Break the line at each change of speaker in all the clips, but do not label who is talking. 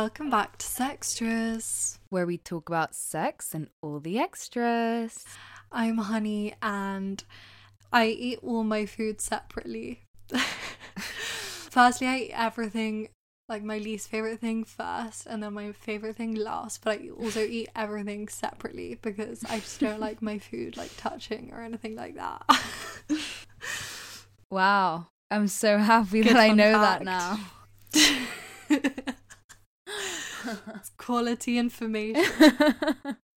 Welcome back to Sextras,
where we talk about sex and all the extras.
I'm Honey and I eat all my food separately. Firstly, I eat everything like my least favorite thing first and then my favorite thing last, but I also eat everything separately because I just don't like my food like touching or anything like that.
wow. I'm so happy Good that I know fact. that now.
it's quality information.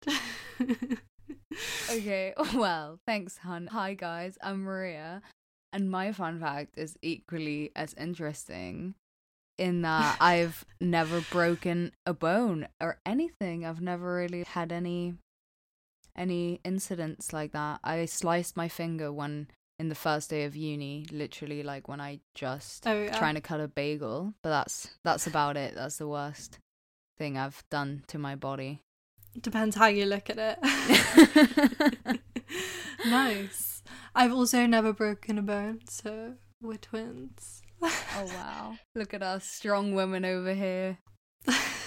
okay, well, thanks, hun. Hi, guys, I'm Maria, and my fun fact is equally as interesting in that I've never broken a bone or anything. I've never really had any any incidents like that. I sliced my finger when in the first day of uni, literally like when I just oh, yeah. trying to cut a bagel, but that's that's about it. That's the worst thing I've done to my body.
Depends how you look at it. nice. I've also never broken a bone, so we're twins.
oh wow. Look at us strong women over here.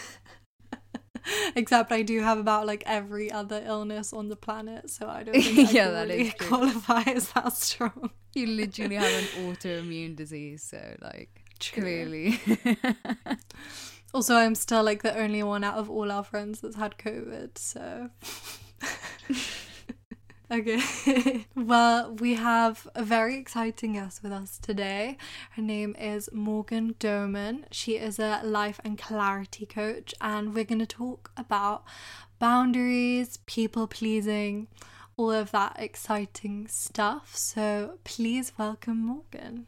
Except I do have about like every other illness on the planet, so I don't think I yeah, that really qualify as that strong.
You literally have an autoimmune disease, so like True. clearly.
also, I'm still like the only one out of all our friends that's had COVID, so Okay. well, we have a very exciting guest with us today. Her name is Morgan Doman. She is a life and clarity coach, and we're going to talk about boundaries, people pleasing, all of that exciting stuff. So please welcome Morgan.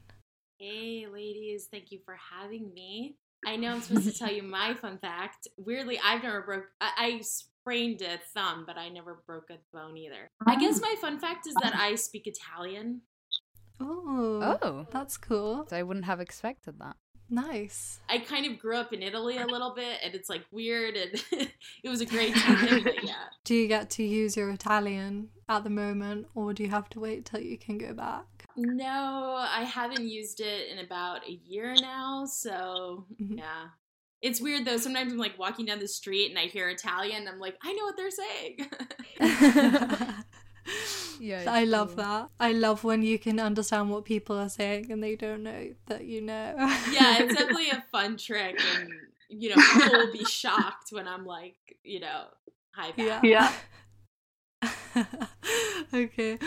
Hey, ladies. Thank you for having me. I know I'm supposed to tell you my fun fact. Weirdly, I've never broke. I, I sprained a thumb, but I never broke a bone either. I guess oh. my fun fact is that I speak Italian.
Oh, oh, that's cool.
I wouldn't have expected that.
Nice.
I kind of grew up in Italy a little bit, and it's like weird, and it was a great time. yeah.
Do you get to use your Italian at the moment, or do you have to wait till you can go back?
No, I haven't used it in about a year now, so mm-hmm. yeah. It's weird though. Sometimes I'm like walking down the street and I hear Italian. I'm like, I know what they're saying.
yeah, I cool. love that. I love when you can understand what people are saying and they don't know that you know.
yeah, it's definitely a fun trick, and you know, people will be shocked when I'm like, you know, hi
back. Yeah. yeah. okay.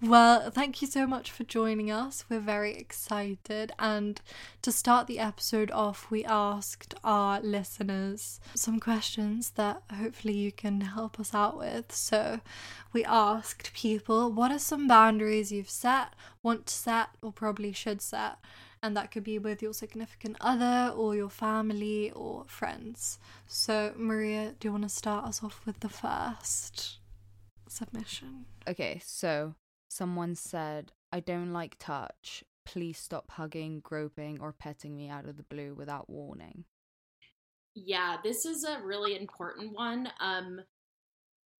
Well, thank you so much for joining us. We're very excited. And to start the episode off, we asked our listeners some questions that hopefully you can help us out with. So we asked people, what are some boundaries you've set, want to set, or probably should set? and that could be with your significant other or your family or friends. So, Maria, do you want to start us off with the first? Submission.
Okay, so someone said, I don't like touch. Please stop hugging, groping, or petting me out of the blue without warning.
Yeah, this is a really important one. Um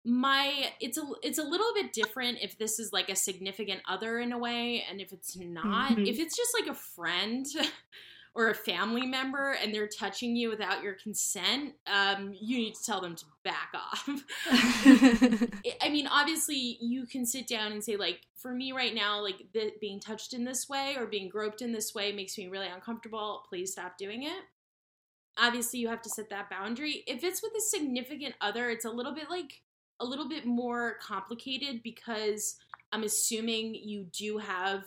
my it's a it's a little bit different if this is like a significant other in a way and if it's not. Mm-hmm. If it's just like a friend or a family member and they're touching you without your consent, um, you need to tell them to back off. I mean, obviously, you can sit down and say, like, for me right now, like, the, being touched in this way or being groped in this way makes me really uncomfortable. Please stop doing it. Obviously, you have to set that boundary. If it's with a significant other, it's a little bit like a little bit more complicated because I'm assuming you do have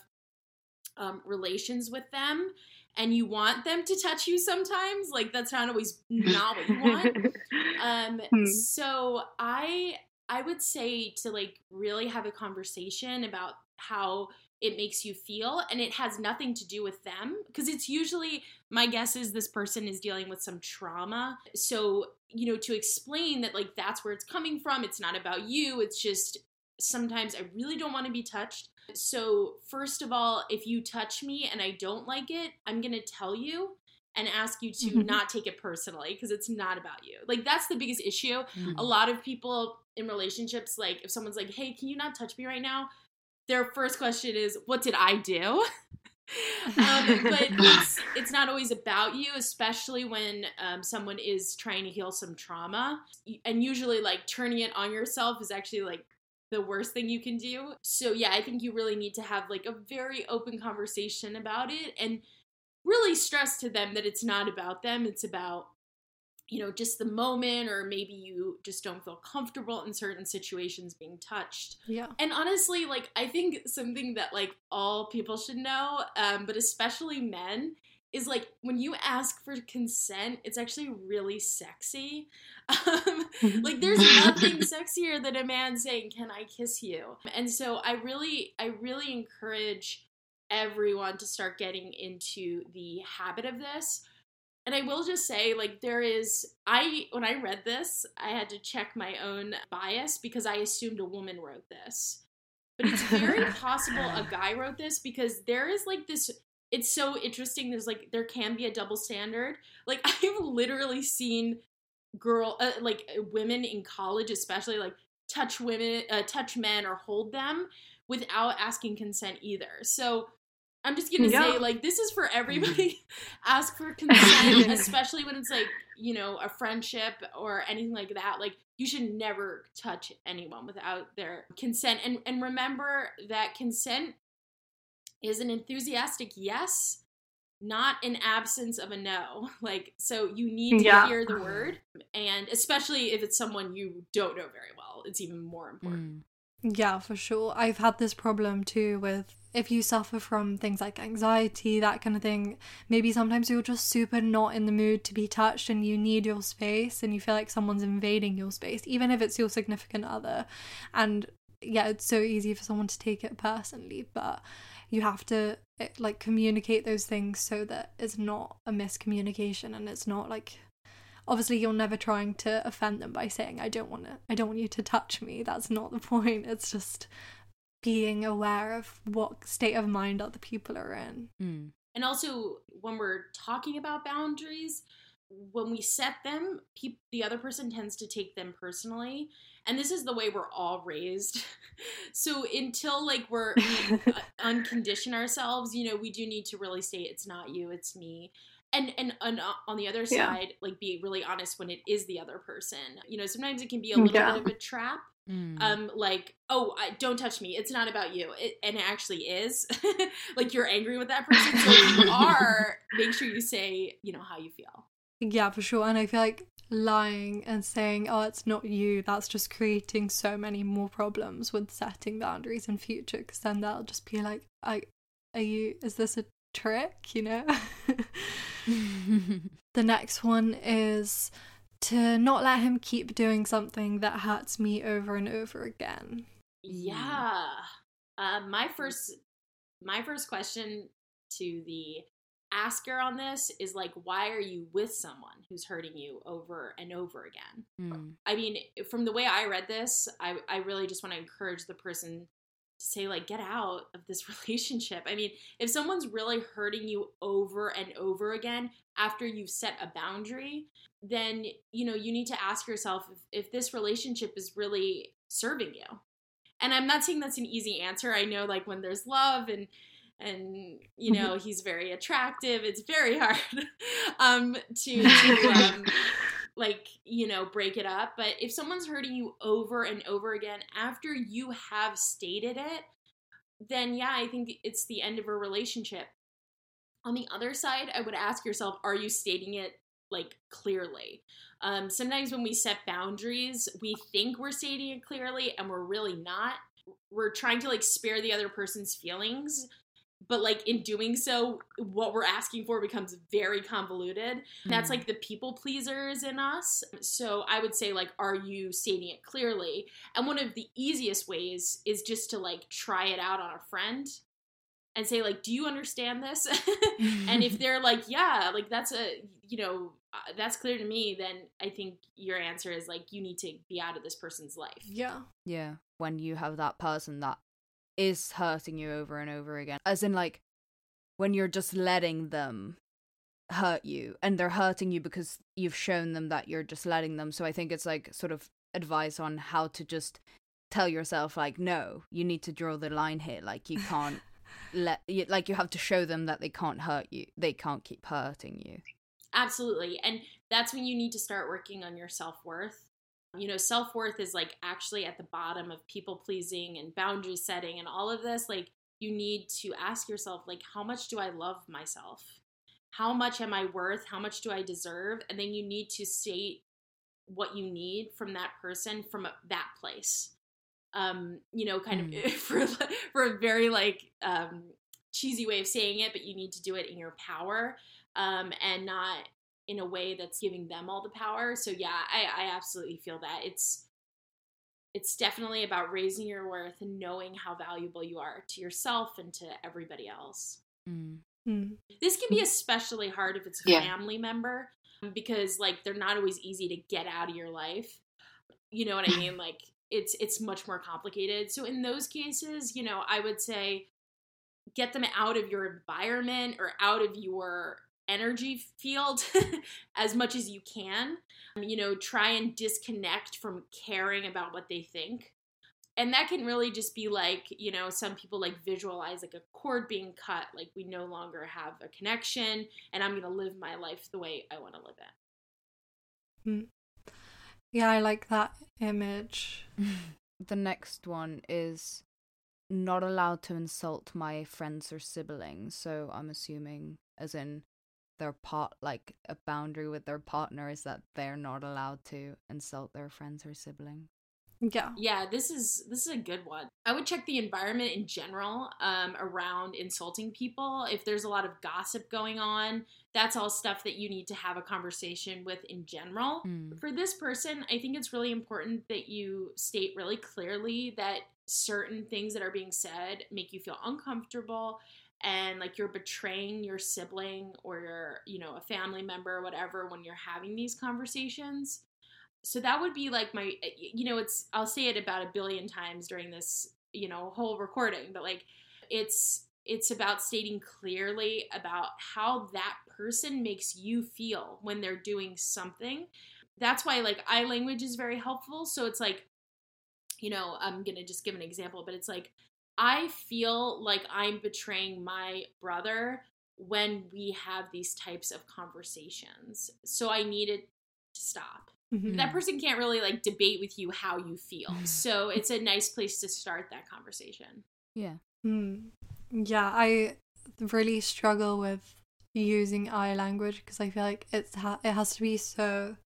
um, relations with them and you want them to touch you sometimes like that's not always not what you want um hmm. so i i would say to like really have a conversation about how it makes you feel and it has nothing to do with them because it's usually my guess is this person is dealing with some trauma so you know to explain that like that's where it's coming from it's not about you it's just sometimes i really don't want to be touched so, first of all, if you touch me and I don't like it, I'm going to tell you and ask you to mm-hmm. not take it personally because it's not about you. Like, that's the biggest issue. Mm-hmm. A lot of people in relationships, like, if someone's like, hey, can you not touch me right now? Their first question is, what did I do? um, but it's it's not always about you, especially when um, someone is trying to heal some trauma. And usually, like turning it on yourself is actually like the worst thing you can do. So yeah, I think you really need to have like a very open conversation about it and really stress to them that it's not about them. It's about you know, just the moment, or maybe you just don't feel comfortable in certain situations being touched.
Yeah.
And honestly, like, I think something that, like, all people should know, um, but especially men, is like when you ask for consent, it's actually really sexy. Um, like, there's nothing sexier than a man saying, Can I kiss you? And so I really, I really encourage everyone to start getting into the habit of this and I will just say, like, there is, I, when I read this, I had to check my own bias because I assumed a woman wrote this. But it's very possible a guy wrote this because there is like this, it's so interesting. There's like, there can be a double standard. Like, I've literally seen girl, uh, like, women in college, especially, like, touch women, uh, touch men or hold them without asking consent either. So, I'm just gonna yeah. say, like, this is for everybody. Ask for consent, especially when it's like, you know, a friendship or anything like that. Like, you should never touch anyone without their consent. And and remember that consent is an enthusiastic yes, not an absence of a no. Like, so you need to yeah. hear the word, and especially if it's someone you don't know very well, it's even more important. Mm.
Yeah, for sure. I've had this problem too with if you suffer from things like anxiety, that kind of thing, maybe sometimes you're just super not in the mood to be touched and you need your space and you feel like someone's invading your space, even if it's your significant other. And yeah, it's so easy for someone to take it personally, but you have to eh, like communicate those things so that it's not a miscommunication and it's not like obviously you're never trying to offend them by saying i don't want to i don't want you to touch me that's not the point it's just being aware of what state of mind other people are in.
Mm. And also, when we're talking about boundaries, when we set them, pe- the other person tends to take them personally. And this is the way we're all raised. so until like we're we uncondition ourselves, you know, we do need to really say it's not you, it's me. And, and and on the other side, yeah. like be really honest when it is the other person. You know, sometimes it can be a little yeah. bit of a trap Mm. Um, like, oh, I, don't touch me. It's not about you, it, and it actually is. like you're angry with that person, so if you are, make sure you say, you know, how you feel.
Yeah, for sure. And I feel like lying and saying, "Oh, it's not you," that's just creating so many more problems with setting boundaries in future. Because then they'll just be like, "I, are you? Is this a trick?" You know. the next one is to not let him keep doing something that hurts me over and over again.
Yeah. Uh, my first my first question to the asker on this is like why are you with someone who's hurting you over and over again? Mm. i mean from the way i read this i, I really just want to encourage the person to say like get out of this relationship. I mean if someone's really hurting you over and over again after you've set a boundary then you know you need to ask yourself if, if this relationship is really serving you. And i'm not saying that's an easy answer. I know like when there's love and and you know mm-hmm. he's very attractive it's very hard um to, to um, like you know break it up but if someone's hurting you over and over again after you have stated it then yeah i think it's the end of a relationship on the other side i would ask yourself are you stating it like clearly. Um, sometimes when we set boundaries, we think we're stating it clearly and we're really not. We're trying to like spare the other person's feelings, but like in doing so, what we're asking for becomes very convoluted. Mm-hmm. That's like the people pleasers in us. So I would say, like, are you stating it clearly? And one of the easiest ways is just to like try it out on a friend and say like do you understand this and if they're like yeah like that's a you know uh, that's clear to me then i think your answer is like you need to be out of this person's life
yeah
yeah when you have that person that is hurting you over and over again as in like when you're just letting them hurt you and they're hurting you because you've shown them that you're just letting them so i think it's like sort of advice on how to just tell yourself like no you need to draw the line here like you can't let you, like you have to show them that they can't hurt you. They can't keep hurting you.
Absolutely. And that's when you need to start working on your self worth. You know, self worth is like actually at the bottom of people pleasing and boundary setting and all of this. Like, you need to ask yourself, like, how much do I love myself? How much am I worth? How much do I deserve? And then you need to state what you need from that person from that place. Um, you know, kind mm. of for for a very like um, cheesy way of saying it, but you need to do it in your power um, and not in a way that's giving them all the power. So yeah, I, I absolutely feel that it's it's definitely about raising your worth and knowing how valuable you are to yourself and to everybody else. Mm. Mm. This can be especially hard if it's a yeah. family member because like they're not always easy to get out of your life. You know what I mean? like it's it's much more complicated. So in those cases, you know, I would say get them out of your environment or out of your energy field as much as you can. You know, try and disconnect from caring about what they think. And that can really just be like, you know, some people like visualize like a cord being cut, like we no longer have a connection, and I'm going to live my life the way I want to live it.
Hmm. Yeah, I like that image.
the next one is not allowed to insult my friends or siblings. So I'm assuming, as in, their part like a boundary with their partner is that they're not allowed to insult their friends or siblings.
Yeah.
Yeah, this is this is a good one. I would check the environment in general um, around insulting people. If there's a lot of gossip going on, that's all stuff that you need to have a conversation with in general. Mm. For this person, I think it's really important that you state really clearly that certain things that are being said make you feel uncomfortable and like you're betraying your sibling or your you know a family member or whatever when you're having these conversations. So that would be like my eh, you know it's i'll say it about a billion times during this you know whole recording but like it's it's about stating clearly about how that person makes you feel when they're doing something. That's why like i language is very helpful. So it's like you know i'm gonna just give an example but it's like I feel like I'm betraying my brother when we have these types of conversations. So I needed to stop. Mm-hmm. That person can't really like debate with you how you feel. So it's a nice place to start that conversation.
Yeah.
Mm. Yeah, I really struggle with using I language because I feel like it's ha- it has to be so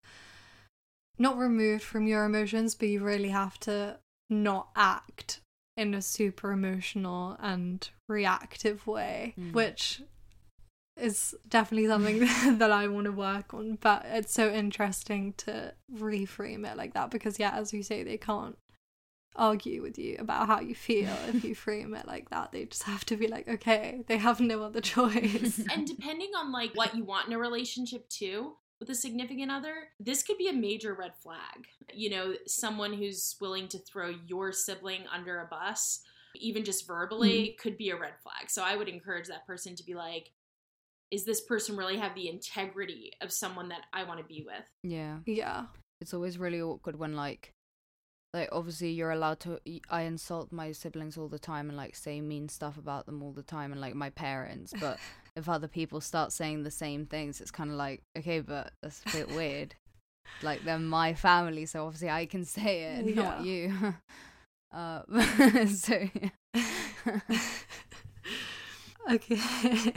not removed from your emotions, but you really have to not act in a super emotional and reactive way, mm. which is definitely something that I want to work on. But it's so interesting to reframe it like that because, yeah, as you say, they can't argue with you about how you feel if you frame it like that. They just have to be like, okay, they have no other choice.
and depending on like what you want in a relationship too, with a significant other, this could be a major red flag. You know, someone who's willing to throw your sibling under a bus, even just verbally, mm-hmm. could be a red flag. So I would encourage that person to be like, is this person really have the integrity of someone that I want to be with?
Yeah.
Yeah.
It's always really awkward when like like obviously you're allowed to i insult my siblings all the time and like say mean stuff about them all the time and like my parents but if other people start saying the same things it's kind of like okay but that's a bit weird like they're my family so obviously i can say it yeah. not you uh so
okay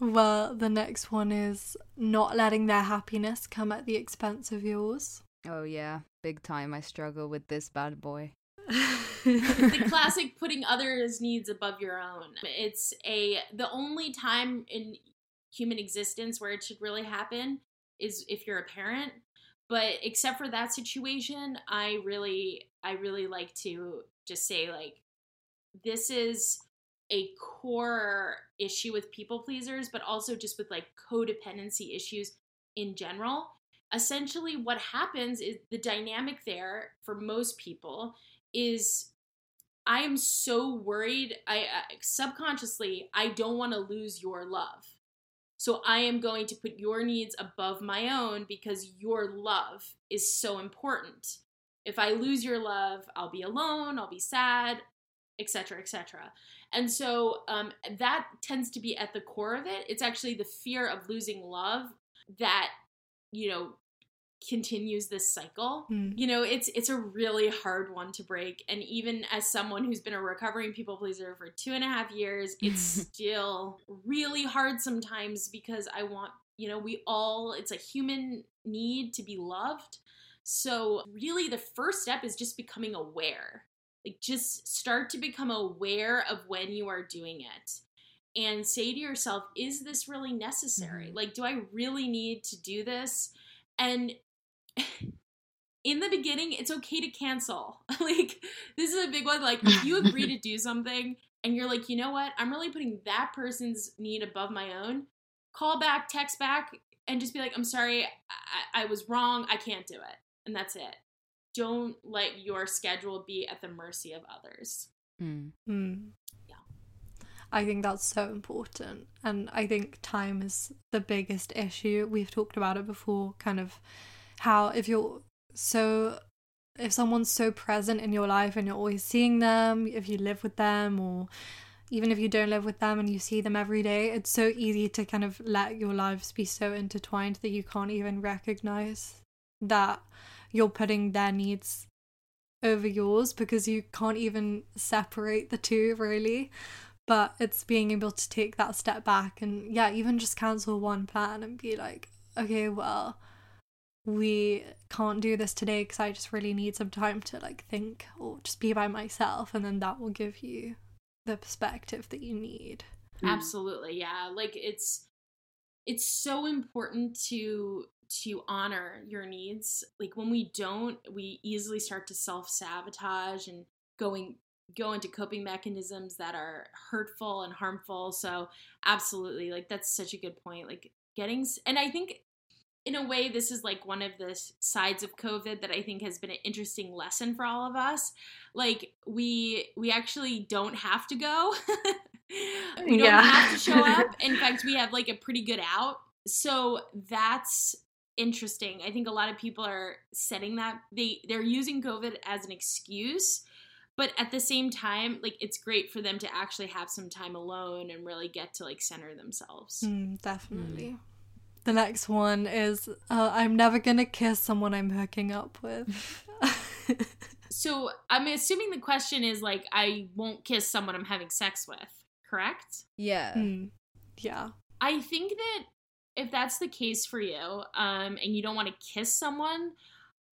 well the next one is not letting their happiness come at the expense of yours
Oh yeah, big time. I struggle with this bad boy.
the classic putting others' needs above your own. It's a the only time in human existence where it should really happen is if you're a parent. But except for that situation, I really I really like to just say like this is a core issue with people pleasers, but also just with like codependency issues in general essentially what happens is the dynamic there for most people is I am so worried I uh, subconsciously I don't want to lose your love. So I am going to put your needs above my own because your love is so important. If I lose your love, I'll be alone, I'll be sad, etc etc and so um, that tends to be at the core of it it's actually the fear of losing love that you know continues this cycle.
Mm.
you know it's it's a really hard one to break. And even as someone who's been a recovering people pleaser for two and a half years it's still really hard sometimes because i want you know we all it's a human need to be loved. So really the first step is just becoming aware. Like just start to become aware of when you are doing it. And say to yourself is this really necessary?
Mhm.
like do i really need to do this? And in the beginning it's okay to cancel like this is a big one like if you agree to do something and you're like you know what i'm really putting that person's need above my own call back text back and just be like i'm sorry i, I was wrong i can't do it and that's it don't let your schedule be at the mercy of others
Mm.
Mm.
Yeah.
I think that's so important. And I think time is the biggest issue. We've talked about it before, kind of how if you're so, if someone's so present in your life and you're always seeing them, if you live with them, or even if you don't live with them and you see them every day, it's so easy to kind of let your lives be so intertwined that you can't even recognize that you're putting their needs over yours because you can't even separate the two really. But it's being able to take that step back and yeah even just cancel one plan and be like okay well we can't do this today because i just really need some time to like think or just be by myself and then that will give you the perspective that you need. Mm.
Absolutely yeah. Like it's it's so important to to honor your needs. Like when we don't we easily start to self-sabotage and going go into coping mechanisms that are hurtful and harmful. So absolutely like that's such a good point. Like getting and i think in a way this is like one of the sides of covid that i think has been an interesting lesson for all of us. Like we we actually don't have to go. We don't
Yeah.
have to show up. In fact we have like a pretty good out. So that's interesting. I think a lot of people are setting that they they're using covid as an excuse but at the same time like it's great for them to actually have some time alone and really get to like center themselves.
Mm, definitely the next one is uh, i'm never gonna kiss someone i'm hooking up with
so i'm assuming the question is like i won't kiss someone i'm having sex with correct
Yeah.
Mm, yeah
I think that if that's the case for you, um, and you don't want to kiss someone,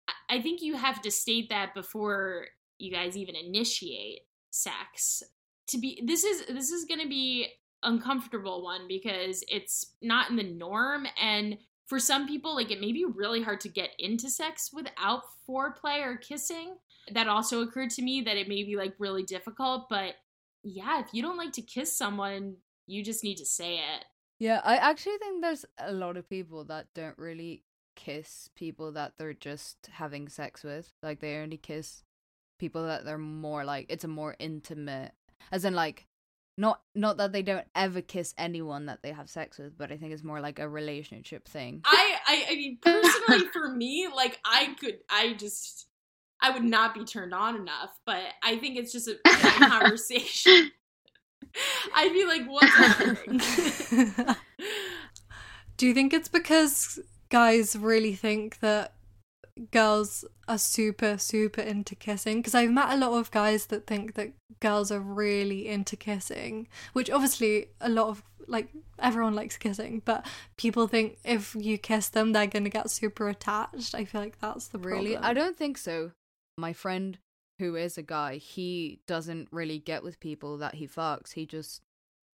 I- I think you have to state that before you guys even initiate sex. To be this is this is going to be uncomfortable one because it's not in the norm. And for some people like it may be really hard to get into sex without foreplay or kissing. That also occurred to me that it may be like really difficult but yeah if you don't like to kiss someone you just need to say it.
Yeah, I actually think there's a lot of people that don't really kiss people that they're just having sex with. Like they only kiss people that they're more like it's a more intimate as in like not not that they don't ever kiss anyone that they have sex with, but I think it's more like a relationship thing.
I, I I mean personally for me, like I could I just I would not be turned on enough, but I think it's just a, a conversation. I'd be like, what's happening?
Do you think it's because guys really think that girls are super, super into kissing? Because I've met a lot of guys that think that girls are really into kissing, which obviously a lot of, like, everyone likes kissing, but people think if you kiss them, they're going to get super attached. I feel like that's the
Really?
problem.
I don't think so. My friend who is a guy, he doesn't really get with people that he fucks. He just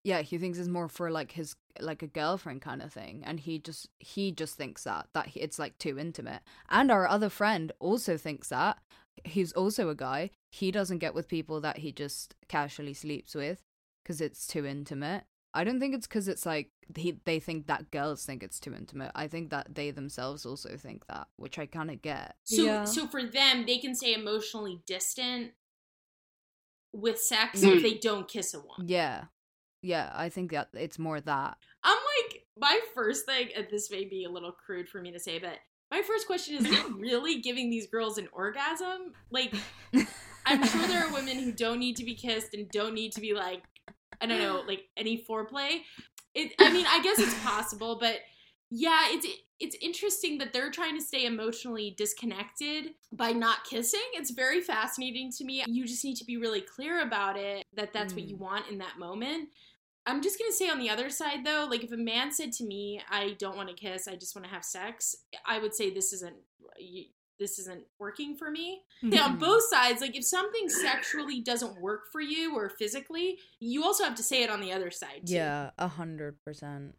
yeah, he thinks it's more for like his like a girlfriend kind of thing and he just he just thinks that that he- it's like too intimate. And our other friend also thinks that. He's also a guy. He doesn't get with people that he just casually sleeps with cuz it's too intimate. I don't think it's cuz it's like he, they think that girls think it's too intimate. I think that they themselves also think that, which I kind of get.
So
Yeah.
so for them, they can stay emotionally distant with sex
Mm.
if they don't kiss a woman.
Yeah. Yeah, I think that it's more that.
I'm like, my first thing, and this may be a little crude for me to say, but my first question is, are really giving these girls an orgasm? Like, I'm sure there are women who don't need to be kissed and don't need to be like, I don't know, like any foreplay. It, I mean, I guess it's possible, but yeah, it's it's interesting that they're trying to stay emotionally disconnected by not kissing. It's very fascinating to me. You just need to be really clear about it that that's mm. what you mm. want in that moment. I'm just to say on the other side though, like if a man said to me, "I don't want to kiss, I just want to have sex," I would say this isn't this isn't working for me. Mm-hmm. Now, on both sides, like if something sexually doesn't work for you or physically, you also have to say it on the other side. Too.
Yeah, a hundred percent.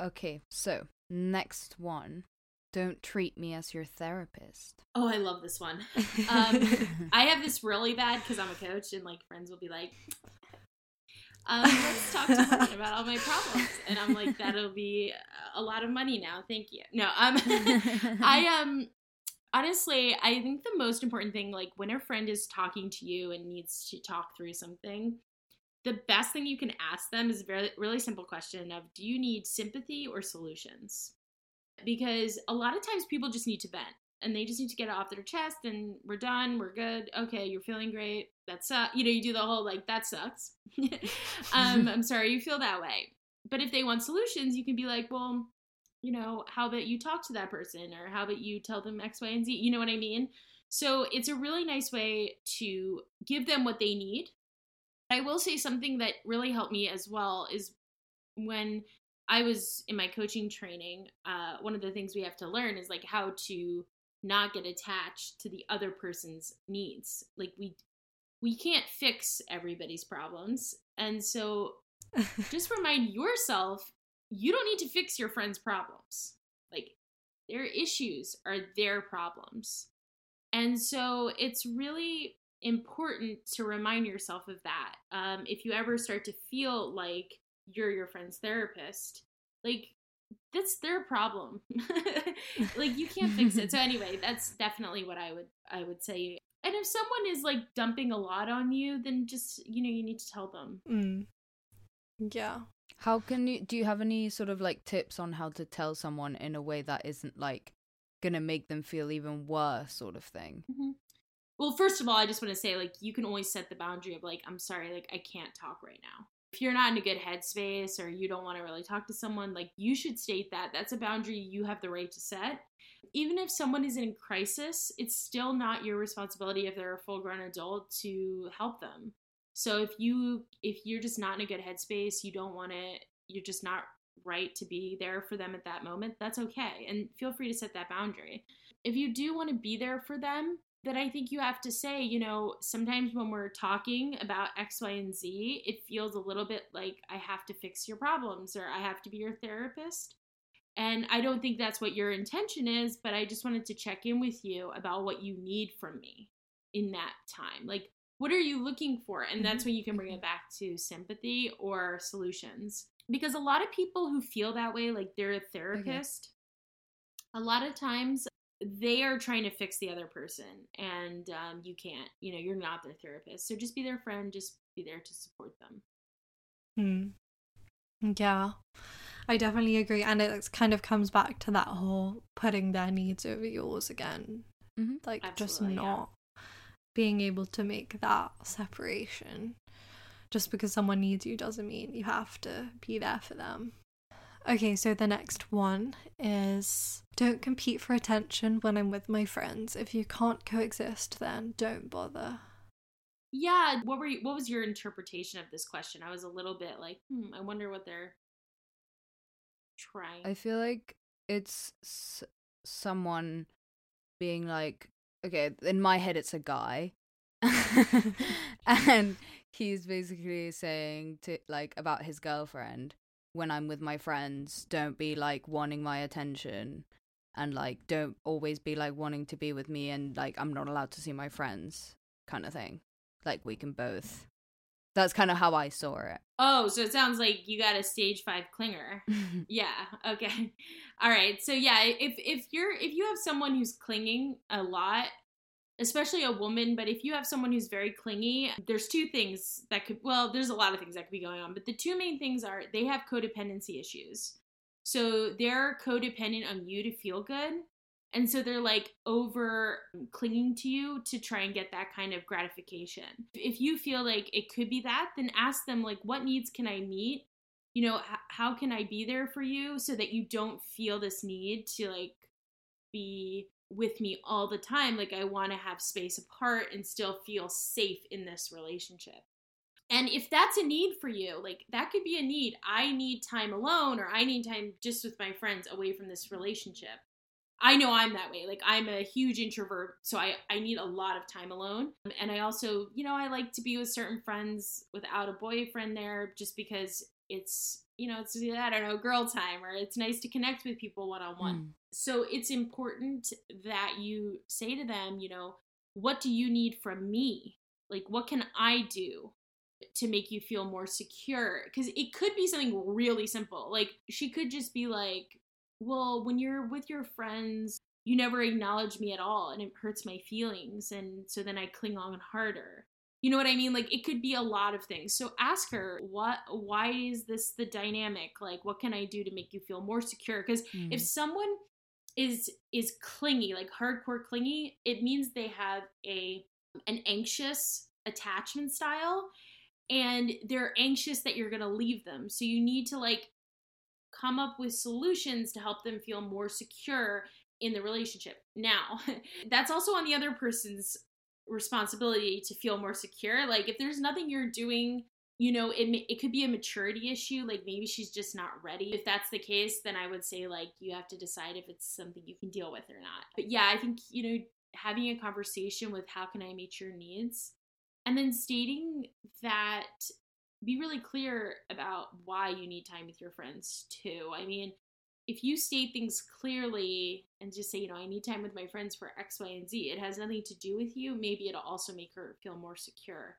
Okay, so next one. Don't treat me as your therapist.
Oh, I love this one. Um, I have this really bad because I'm a coach, and like friends will be like, um, let's talk to me about all my problems. And I'm like, that'll be a lot of money now. Thank you. No, um, I um, honestly, I think the most important thing, like when a friend is talking to you and needs to talk through something, the best thing you can ask them is a very really simple question of do you need sympathy or solutions because a lot of times people just need to vent and they just need to get it off their chest and we're done we're good okay you're feeling great that's uh you know you do the whole like that sucks. Um i'm sorry you feel that way. But if they want solutions you can be like well you know how about you talk to that person or how about you tell them x y and z you know what i mean? So it's a really nice way to give them what they need. I will say something that really helped me as well is when I was in my coaching training, uh, one of the things we have to learn is like how to not get attached to the other person's needs. Like we we can't fix everybody's problems. And so just remind yourself you don't need to fix your friend's problems. Like their issues are their problems. And so it's really important to remind yourself of that. Um, if you ever start to feel like you're your friend's therapist, like that's their problem. like you can't fix it. So anyway, that's definitely what I would I would say. And if someone is like dumping a lot on you, then just you know you need to tell them.
Mm. Yeah.
How can you do you have any sort of like tips on how to tell someone in a way that isn't like gonna make them feel even worse sort of thing?
Mm-hmm well first of all i just want to say like you can always set the boundary of like i'm sorry like i can't talk right now if you're not in a good headspace or you don't want to really talk to someone like you should state that. That's a boundary you have the right to set. Even if someone is in crisis it's still not your responsibility if they're a full grown adult to help them. So if you if you're just not in a good headspace you don't want to you're just not right to be there for them at that moment that's okay and feel free to set that boundary. If you do want to be there for them that I think you have to say, you know, sometimes when we're talking about X, Y, and Z, it feels a little bit like I have to fix your problems or I have to be your therapist. And I don't think that's what your intention is, but I just wanted to check in with you about what you need from me in that time. Like, what are you looking for? And that's mm-hmm. when you can bring it back to sympathy or solutions. Because a lot of people who feel that way, like they're a therapist, okay. a lot of times they are trying to fix the other person and um, you can't you know you're not their therapist so just be their friend just be there to support them
hmm. yeah i definitely agree and it kind of comes back to that whole putting their needs over yours again mm-hmm. like Absolutely, just not yeah. being able to make that separation just because someone needs you doesn't mean you have to be there for them Okay, so the next one is don't compete for attention when I'm with my friends. If you can't coexist, then don't bother.
Yeah, what were you, what was your interpretation of this question? I was a little bit like, hmm, I wonder what they're trying.
I feel like it's s- someone being like, okay, in my head it's a guy. and he's basically saying to like about his girlfriend when I'm with my friends, don't be like wanting my attention and like don't always be like wanting to be with me and like I'm not allowed to see my friends kind of thing. Like we can both. That's kind of how I saw it.
Oh, so it sounds like you got a stage 5 clinger. yeah, okay. All right. So yeah, if if you're if you have someone who's clinging a lot especially a woman, but if you have someone who's very clingy, there's two things that could, well, there's a lot of things that could be going on, but the two main things are they have codependency issues. So they're codependent on you to feel good. And so they're like over clinging to you to try and get that kind of gratification. If you feel like it could be that, then ask them, like, what needs can I meet? You know, how can I be there for you so that you don't feel this need to like be with me all the time? Like, I want to have space apart and still feel safe in this relationship. And if that's a need for you, like that could be a need. I need time alone, or I need time just with my friends away from this relationship. I know I'm that way. Like I'm a huge introvert, so I I need a lot of time alone. And I also, you know, I like to be with certain friends without a boyfriend there just because it's, you know, it's I don't know, girl time or it's nice to connect with people one on one. So it's important that you say to them, you know, what do you need from me? Like what can I do to make you feel more secure? Because it could be something really simple. Like she could just be like well when you're with your friends you never acknowledge me at all and it hurts my feelings and so then i cling on harder. You know what i mean? Like it could be a lot of things. So ask her what why is this the dynamic? Like what can i do to make you feel more secure? Because
Mm.
if someone is is clingy like hardcore clingy it means they have a an anxious attachment style and they're anxious that you're going to leave them. So you need to like come up with solutions to help them feel more secure in the relationship. Now, that's also on the other person's responsibility to feel more secure. Like if there's nothing you're doing, you know, it it could be a maturity issue, like maybe she's just not ready. If that's the case, then I would say like you have to decide if it's something you can deal with or not. But yeah, I think, you know, having a conversation with how can I meet your needs and then stating that be really clear about why you need time with your friends too. I mean, if you state things clearly and just say, you know, I need time with my friends for X, Y, and Z, it has nothing to do with you. Maybe it'll also make her feel more secure.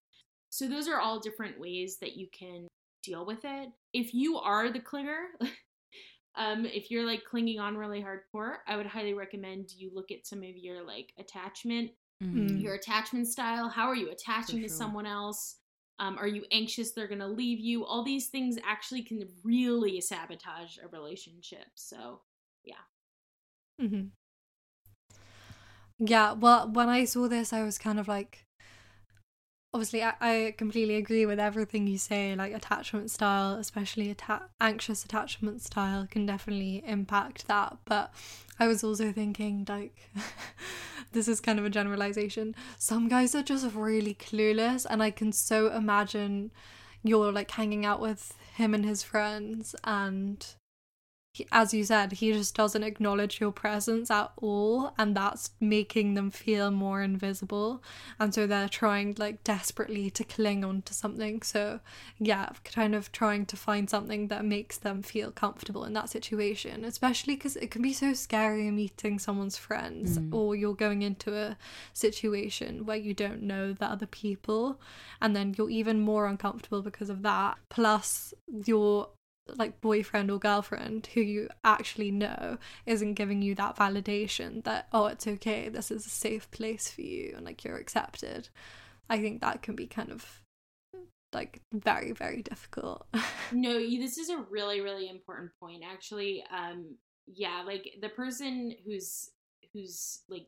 So, those are all different ways that you can deal with it. If you are the clinger, um, if you're like clinging on really hardcore, I would highly recommend you look at some of your like attachment
Mm.
your attachment style. How are you attaching to someone else? Um, are you anxious they're going to leave you? All these things actually can really sabotage a relationship. So, yeah.
hmm Yeah, well, when I saw this, I was kind of like, obviously, I, I completely agree with everything you say. Like, attachment style, especially atta- anxious attachment style, can definitely impact that. But I was also thinking, like, this is kind of a generalization. Some guys are just really clueless, and I can so imagine you're like hanging out with him and his friends, and as you said, he just doesn't acknowledge your presence at all, and that's making them feel more invisible. And so they're trying like desperately to cling on to something. So, yeah, kind of trying to find something that makes them feel comfortable in that situation, especially because it can be so scary meeting someone's friends,
Mm.
or you're going into a situation where you don't know the other people, and then you're even more uncomfortable because of that. Plus, you're like boyfriend or girlfriend who you actually know isn't giving you that validation that oh it's okay this is a safe place for you and like you're accepted i think that can be kind of like very very difficult
no, this is a really, really important point. Actually, um, yeah, like the person who's who's like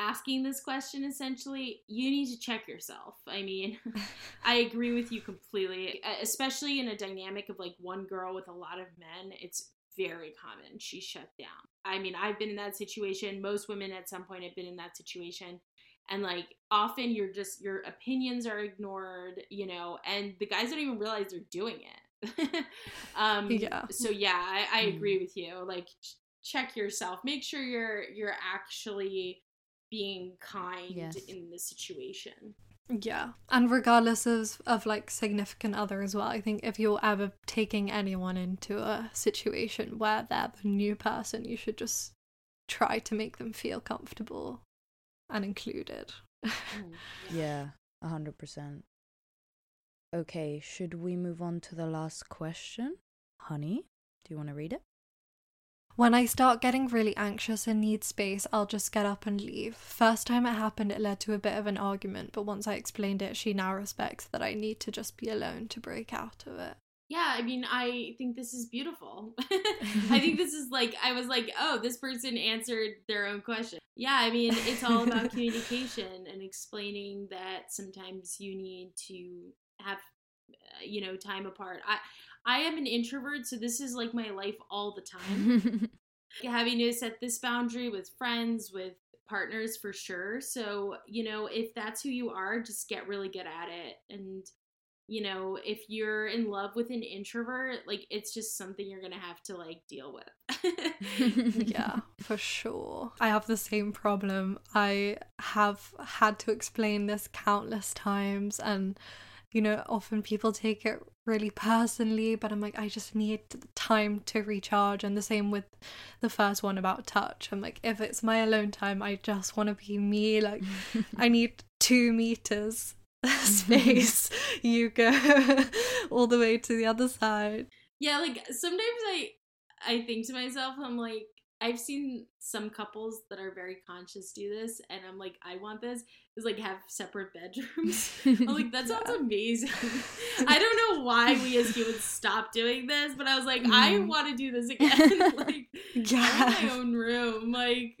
asking this question essentially you need to check yourself. I mean i agree with you completely especially in a dynamic of like one girl with a lot of men it's very common she shut down. I mean i've been in that situation. Most women at some point have been in that situation. And like often you're just your opinions are ignored you know and the guys don't even realize they're doing it. Um
Yeah.
so yeah i, I agree with you. Like check yourself. Make sure you're you're actually being kind
Yes.
in the situation
yeah and regardless of of like significant other as well i think if you're ever taking anyone into a situation where they're the new person you should just try to make them feel comfortable and included
Mm,
Yeah, a hundred percent. Okay, should we move on to the last question? Honey, do you want to read it?
When I start getting really anxious and need space, I'll just get up and leave. First time it happened, it led to a bit of an argument, but once I explained it, she now respects that I need to just be alone to break out of it.
yeah, I mean, I think this is beautiful. I think this is like, I was like, oh, this person answered their own question. Yeah, I mean, it's all about communication and explaining that sometimes you need to have, uh, you know, time apart. I, I am an introvert, so this is like my life all the time. Having to set this boundary with friends, with partners for sure. So, you know, if that's who you are, just get really good at it and you know, if you're in love with an introvert, like it's just something you're gonna have to like deal
with. yeah, for sure. I have the same problem. I have had to explain this countless times, and you know, often people take it really personally, but I'm like, I just need time to recharge. And the same with the first one about touch. I'm like, if it's my alone time, I just want to be me. Like, I need two meters space, you go all the way to the other side.
Yeah, like sometimes I I think to myself, I'm like, I've seen some couples that are very conscious do this, and I'm like, I want this. Is like have separate bedrooms. I'm like, that sounds yeah. amazing. I don't know why we as humans stopped doing this, but I was like, mm. I want to do this again. like, yeah, my own room. Like,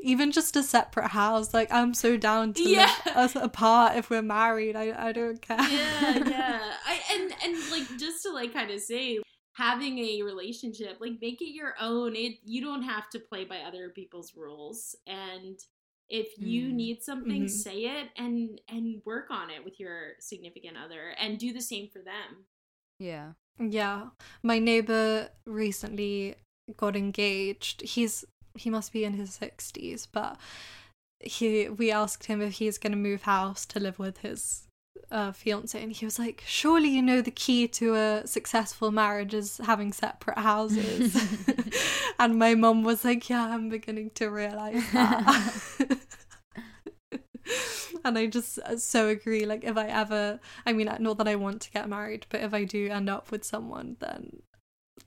even just a separate house. Like I'm so down to yeah. us apart if we're married. I I don't care.
Yeah, yeah. I and and like just to like kind of say having a relationship like make it your own. It you don't have to play by other people's rules. And if you mm. need something mm-hmm. say it and and work on it with your significant other and do the same for them.
Yeah.
Yeah. My neighbor recently got engaged. He's he must be in his 60s, but he we asked him if he's going to move house to live with his uh, fiance, and he was like, "Surely you know the key to a successful marriage is having separate houses." and my mum was like, "Yeah, I'm beginning to realize that." and I just uh, so agree. Like, if I ever, I mean, not that I want to get married, but if I do end up with someone, then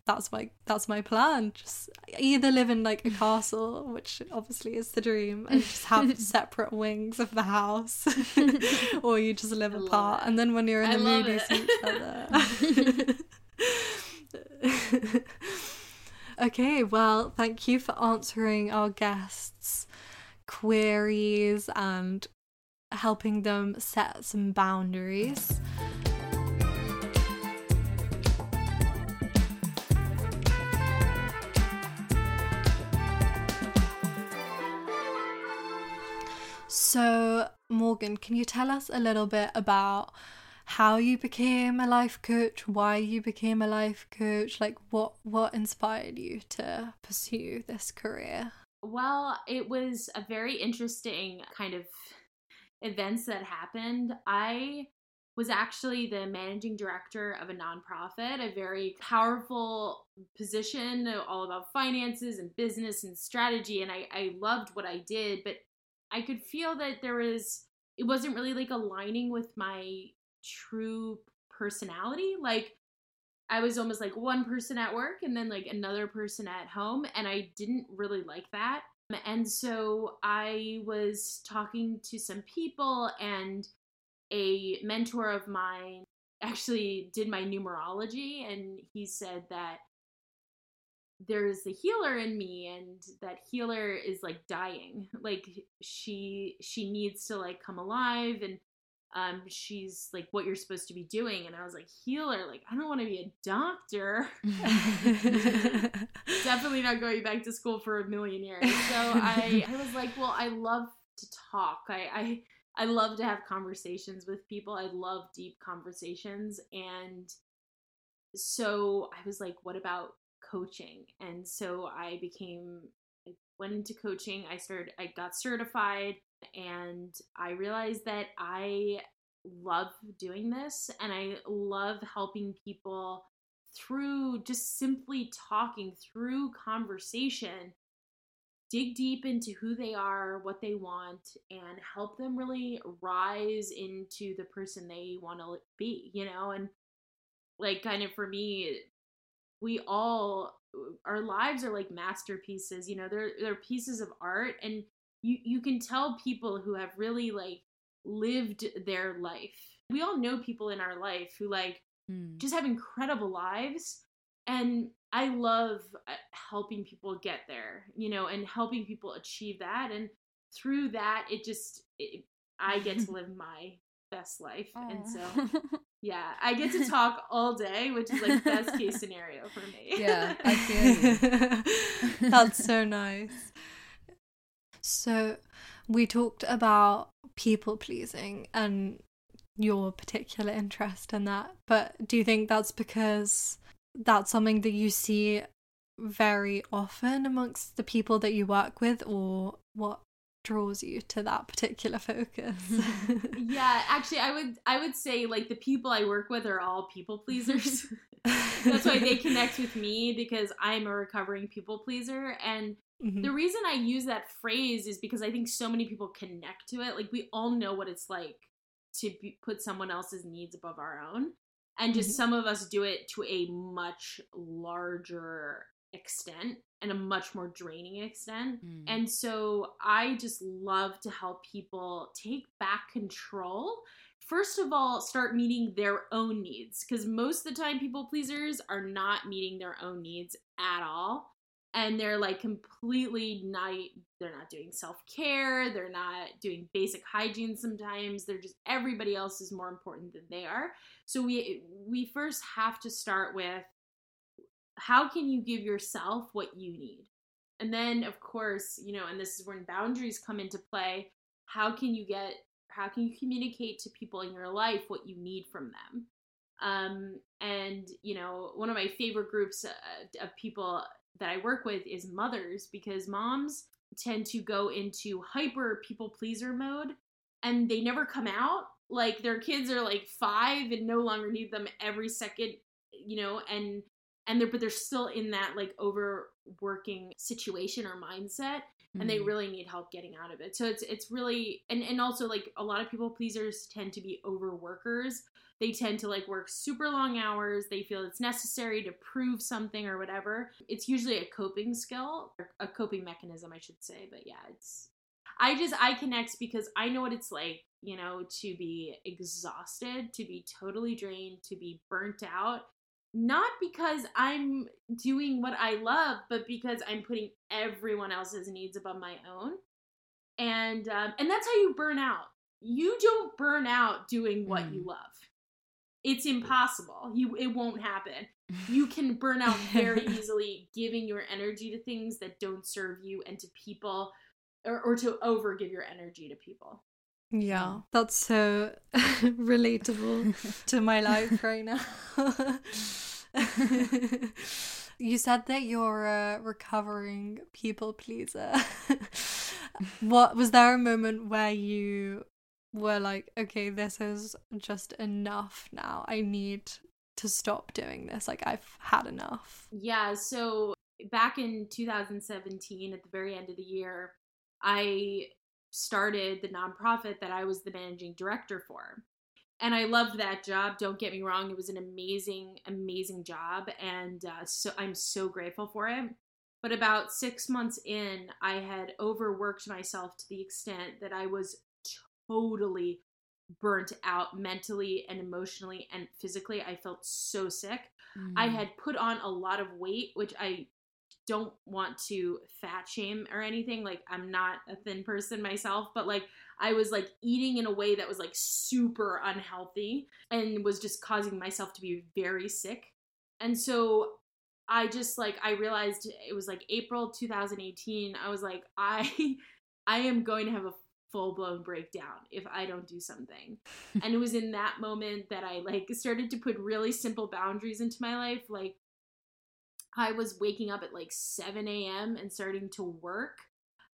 that's my that's my plan. Just either live in like a castle which obviously is the dream and just have separate wings of the house or you just live I apart. and then when you're in the mood you see each other okay well thank you for answering our guests queries and helping them set some boundaries So, Morgan, can you tell us a little bit about how you became a life coach, why you became a life coach, like what what inspired you to pursue this career?
Well, it was a very interesting kind of events that happened. I was actually the managing director of a nonprofit, a very powerful position, uh, all about finances and business and strategy. And I, I loved what I did, but I could feel that there was it wasn't really like aligning with my true personality. Like I was almost like one person at work and then like another person at home and I didn't really like that. And so I was talking to some people and a mentor of mine actually did my numerology and he said that there's a healer in me and that healer is like dying. Like she she needs to like come alive and um she's like what you're supposed to be doing. And i was like healer like i don't want to be a doctor. Definitely not going back to school for a million years. So i i was like well i love to talk. I i i love to have conversations with people. I love deep conversations. And so i was like what about coaching. And so I became, I went into coaching. I started, I got certified and I realized that I love doing this and I love helping people through just simply talking through conversation dig deep into who they are, what they want, and help them really rise into the person they want to be, you know? And like, kind of for me, we all our lives are like masterpieces you know they're they're pieces of art and you you can tell people who have really like lived their life we all know people in our life who like
Mm.
just have incredible lives and i love uh, helping people get there you know and helping people achieve that and through that it just it, i get to live my best life and so. yeah i get to talk all day which is like best case scenario for me
Yeah, I feel you.
That's so nice. So, we talked about people pleasing and your particular interest in that, but do you think that's because that's something that you see very often amongst the people that you work with, or what draws you to that particular focus?
yeah actually i would i would say like the people i work with are all people pleasers that's why they connect with me because i'm a recovering people pleaser and
Mhm.
the reason I use that phrase is because I think so many people connect to it. Like we all know what it's like to be, put someone else's needs above our own, and just
Mhm.
some of us do it to a much larger extent and a much more draining extent.
Mm.
And so I just love to help people take back control. First of all, start meeting their own needs because most of the time, people pleasers are not meeting their own needs at all. And they're like completely not, they're not doing self care. They're not doing basic hygiene sometimes. They're just, everybody else is more important than they are. So we, we first have to start with how can you give yourself what you need? And then, of course, you know, and this is when boundaries come into play. How can you get, how can you communicate to people in your life what you need from them? Um, and, you know, one of my favorite groups uh, of people that I work with is mothers because moms tend to go into hyper people pleaser mode and they never come out. Like their kids are like five and no longer need them every second, you know, and and they're but they're still in that like overworking situation or mindset and they
Mm.
really need help getting out of it. So it's it's really and and also like a lot of people pleasers tend to be overworkers. They tend to like work super long hours. They feel it's necessary to prove something or whatever. It's usually a coping skill or a coping mechanism i should say but yeah it's i just i connect because i know what it's like you know to be exhausted to be totally drained to be burnt out not because I'm doing what I love, but because I'm putting everyone else's needs above my own. And um, and that's how you burn out. You don't burn out doing what
Mm.
you love. It's impossible. You it won't happen. You can burn out very easily giving your energy to things that don't serve you and to people or, or to over give your energy to people.
Yeah, that's so relatable to my life right now. you said that you're a recovering people pleaser. what was there a moment where you were like, okay, this is just enough now. I need to stop doing this. Like I've had enough.
Yeah, so back in 2017, at the very end of the year, I started the nonprofit that I was the managing director for. And I loved that job. Don't get me wrong; it was an amazing, amazing job, and uh, so I'm so grateful for it. But about six months in, I had overworked myself to the extent that I was totally burnt out mentally and emotionally and physically. I felt so sick. I
Mm.
had put on a lot of weight, which I don't want to fat shame or anything. Like, I'm not a thin person myself, but like, I was like eating in a way that was like super unhealthy and was just causing myself to be very sick. And so I just like, I realized it was like April 2018. I was like, I, I am going to have a full blown breakdown if I don't do something. and it was in that moment that I like started to put really simple boundaries into my life. Like I was waking up at like 7 a.m. and starting to work.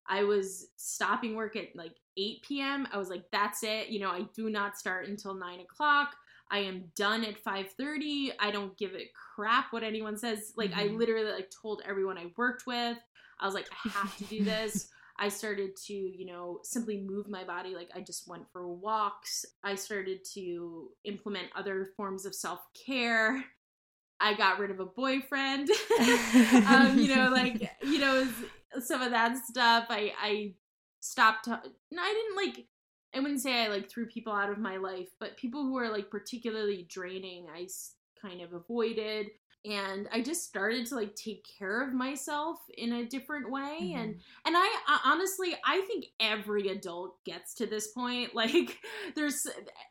I was stopping work at like 8 p.m. I was like, that's it. You know, I do not start until 9 o'clock. I am done at 5:30. I don't give a crap what anyone says. Like I
Mhm.
literally like told everyone I worked with. I was like, I have to do this. I started to, you know, simply move my body. Like I just went for walks. I started to implement other forms of self care. I got rid of a boyfriend. um, you know, like, you know, some of that stuff. I, I stopped. no, I didn't like, I wouldn't say I like threw people out of my life, but people who are like particularly draining, I kind of avoided and i just started to like take care of myself in a different way mm-hmm. and and I, I honestly i think every adult gets to this point like there's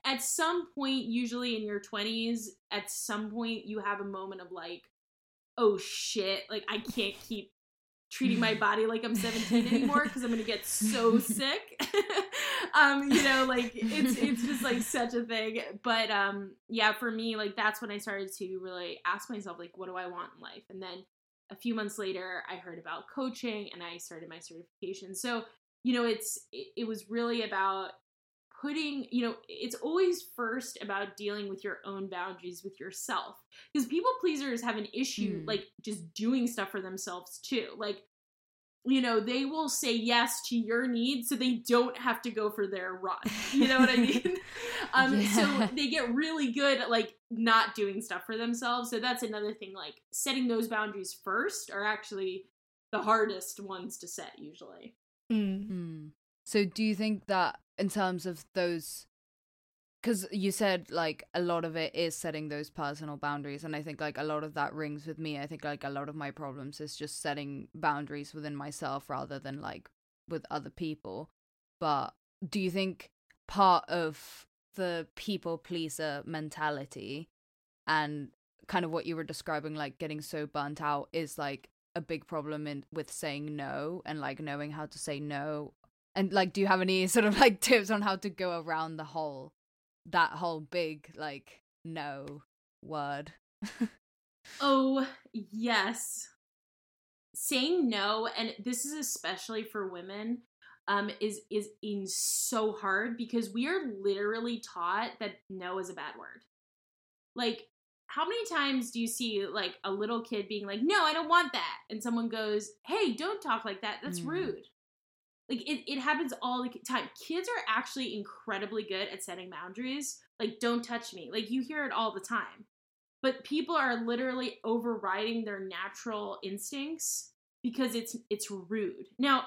at some point usually in your 20s at some point you have a moment of like oh shit like i can't keep treating my body like I'm 17 anymore because I'm gonna get so sick. um, you know, like it's it's just like such a thing. But um, yeah, for me, like that's when I started to really ask myself, like, what do I want in life? And then a few months later, I heard about coaching and I started my certification. So you know, it's it, it was really about putting you know it's always first about dealing with your own boundaries with yourself because people pleasers have an issue mm. like just doing stuff for themselves too like you know they will say yes to your needs so they don't have to go for their run you know what i mean um yeah. so they get really good at like not doing stuff for themselves so that's another thing like setting those boundaries first are actually the hardest ones to set usually
mm. Mm. so do you think that in terms of those because you said like a lot of it is setting those personal boundaries and i think like a lot of that rings with me. I think like a lot of my problems is just setting boundaries within myself rather than like with other people. But do you think part of the people pleaser mentality and kind of what you were describing like getting so burnt out is like a big problem in with saying no and like knowing how to say no and like, do you have any sort of like tips on how to go around the whole, that whole big like no word?
oh, yes. Saying no, and this is especially for women, um, is is in so hard because we are literally taught that no is a bad word. Like, how many times do you see like a little kid being like, "No, I don't want that," and someone goes, "Hey, don't talk like that. That's mm. rude." Like it, it happens all the time. Kids are actually incredibly good at setting boundaries. Like don't touch me. Like you hear it all the time. But people are literally overriding their natural instincts because it's it's rude. Now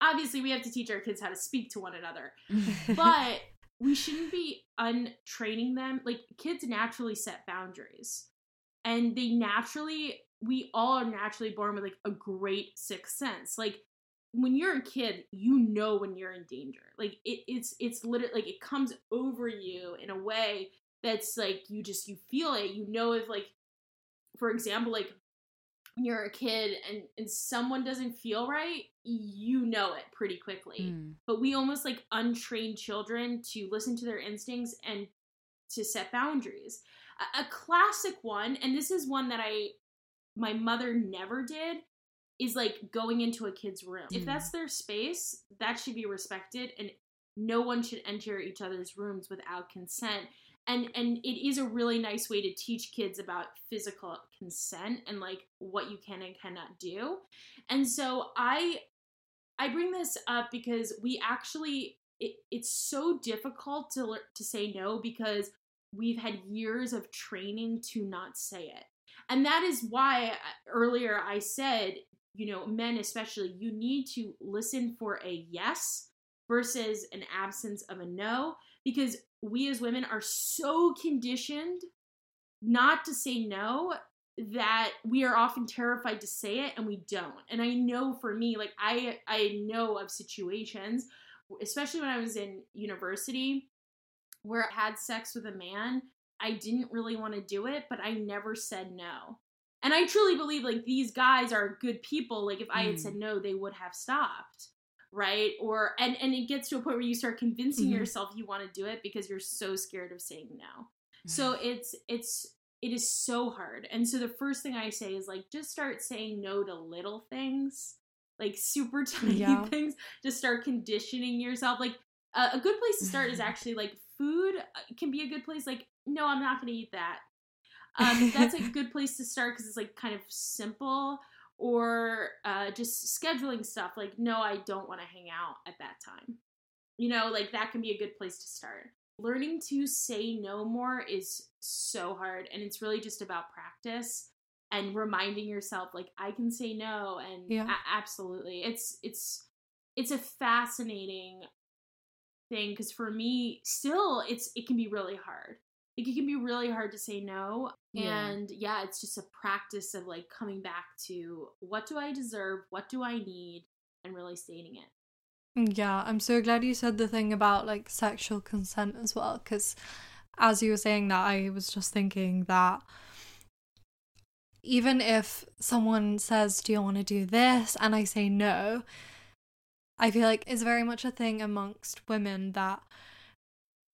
obviously we have to teach our kids how to speak to one another but we shouldn't be untraining them. Like kids naturally set boundaries and they naturally we all are naturally born with like a great sixth sense. Like when you're a kid, you know when you're in danger. Like it, it's it's literally like it comes over you in a way that's like you just you feel it. You know if like, for example, like when you're a kid and and someone doesn't feel right, you know it pretty quickly. Mm. But we almost like untrain children to listen to their instincts and to set boundaries. A, a classic one, and this is one that I my mother never did is like going into a kid's room. Mm. If that's their space, that should be respected and no one should enter each other's rooms without consent. And and it is a really nice way to teach kids about physical consent and like what you can and cannot do. And so I I bring this up because we actually it, it's so difficult to to say no because we've had years of training to not say it. And that is why uh, earlier I said you know, men especially, you need to listen for a yes versus an absence of a no because we as women are so conditioned not to say no that we are often terrified to say it and we don't. And I know for me like I I know of situations especially when I was in university where I had sex with a man, I didn't really want to do it, but I never said no. And I truly believe like these guys are good people. Like if I had said mm. no, they would have stopped. Right? Or and and it gets to a point where you start convincing mm-hmm. yourself you want to do it because you're so scared of saying no. So it's it's it is so hard. And so the first thing I say is like just start saying no to little things. Like super tiny yeah. things. Just start conditioning yourself. Like uh, a good place to start is actually like food uh, can be a good place like no, I'm not going to eat that um, that's a good place to start because it's like kind of simple or uh, just scheduling stuff like no i don't want to hang out at that time. You know like that can be a good place to start. Learning to say no more is so hard and it's really just about practice and reminding yourself like i can say no and yeah. a- absolutely it's it's it's a fascinating thing because for me still it's it can be really hard like it can be really hard to say no.
Yeah.
And yeah, it's just a practice of like coming back to what do I deserve? What do I need? And really stating it.
Yeah, I'm so glad you said the thing about like sexual consent as well, because as you were saying that, I was just thinking that even if someone says, Do you want to do this? and I say no, I feel like it's very much a thing amongst women that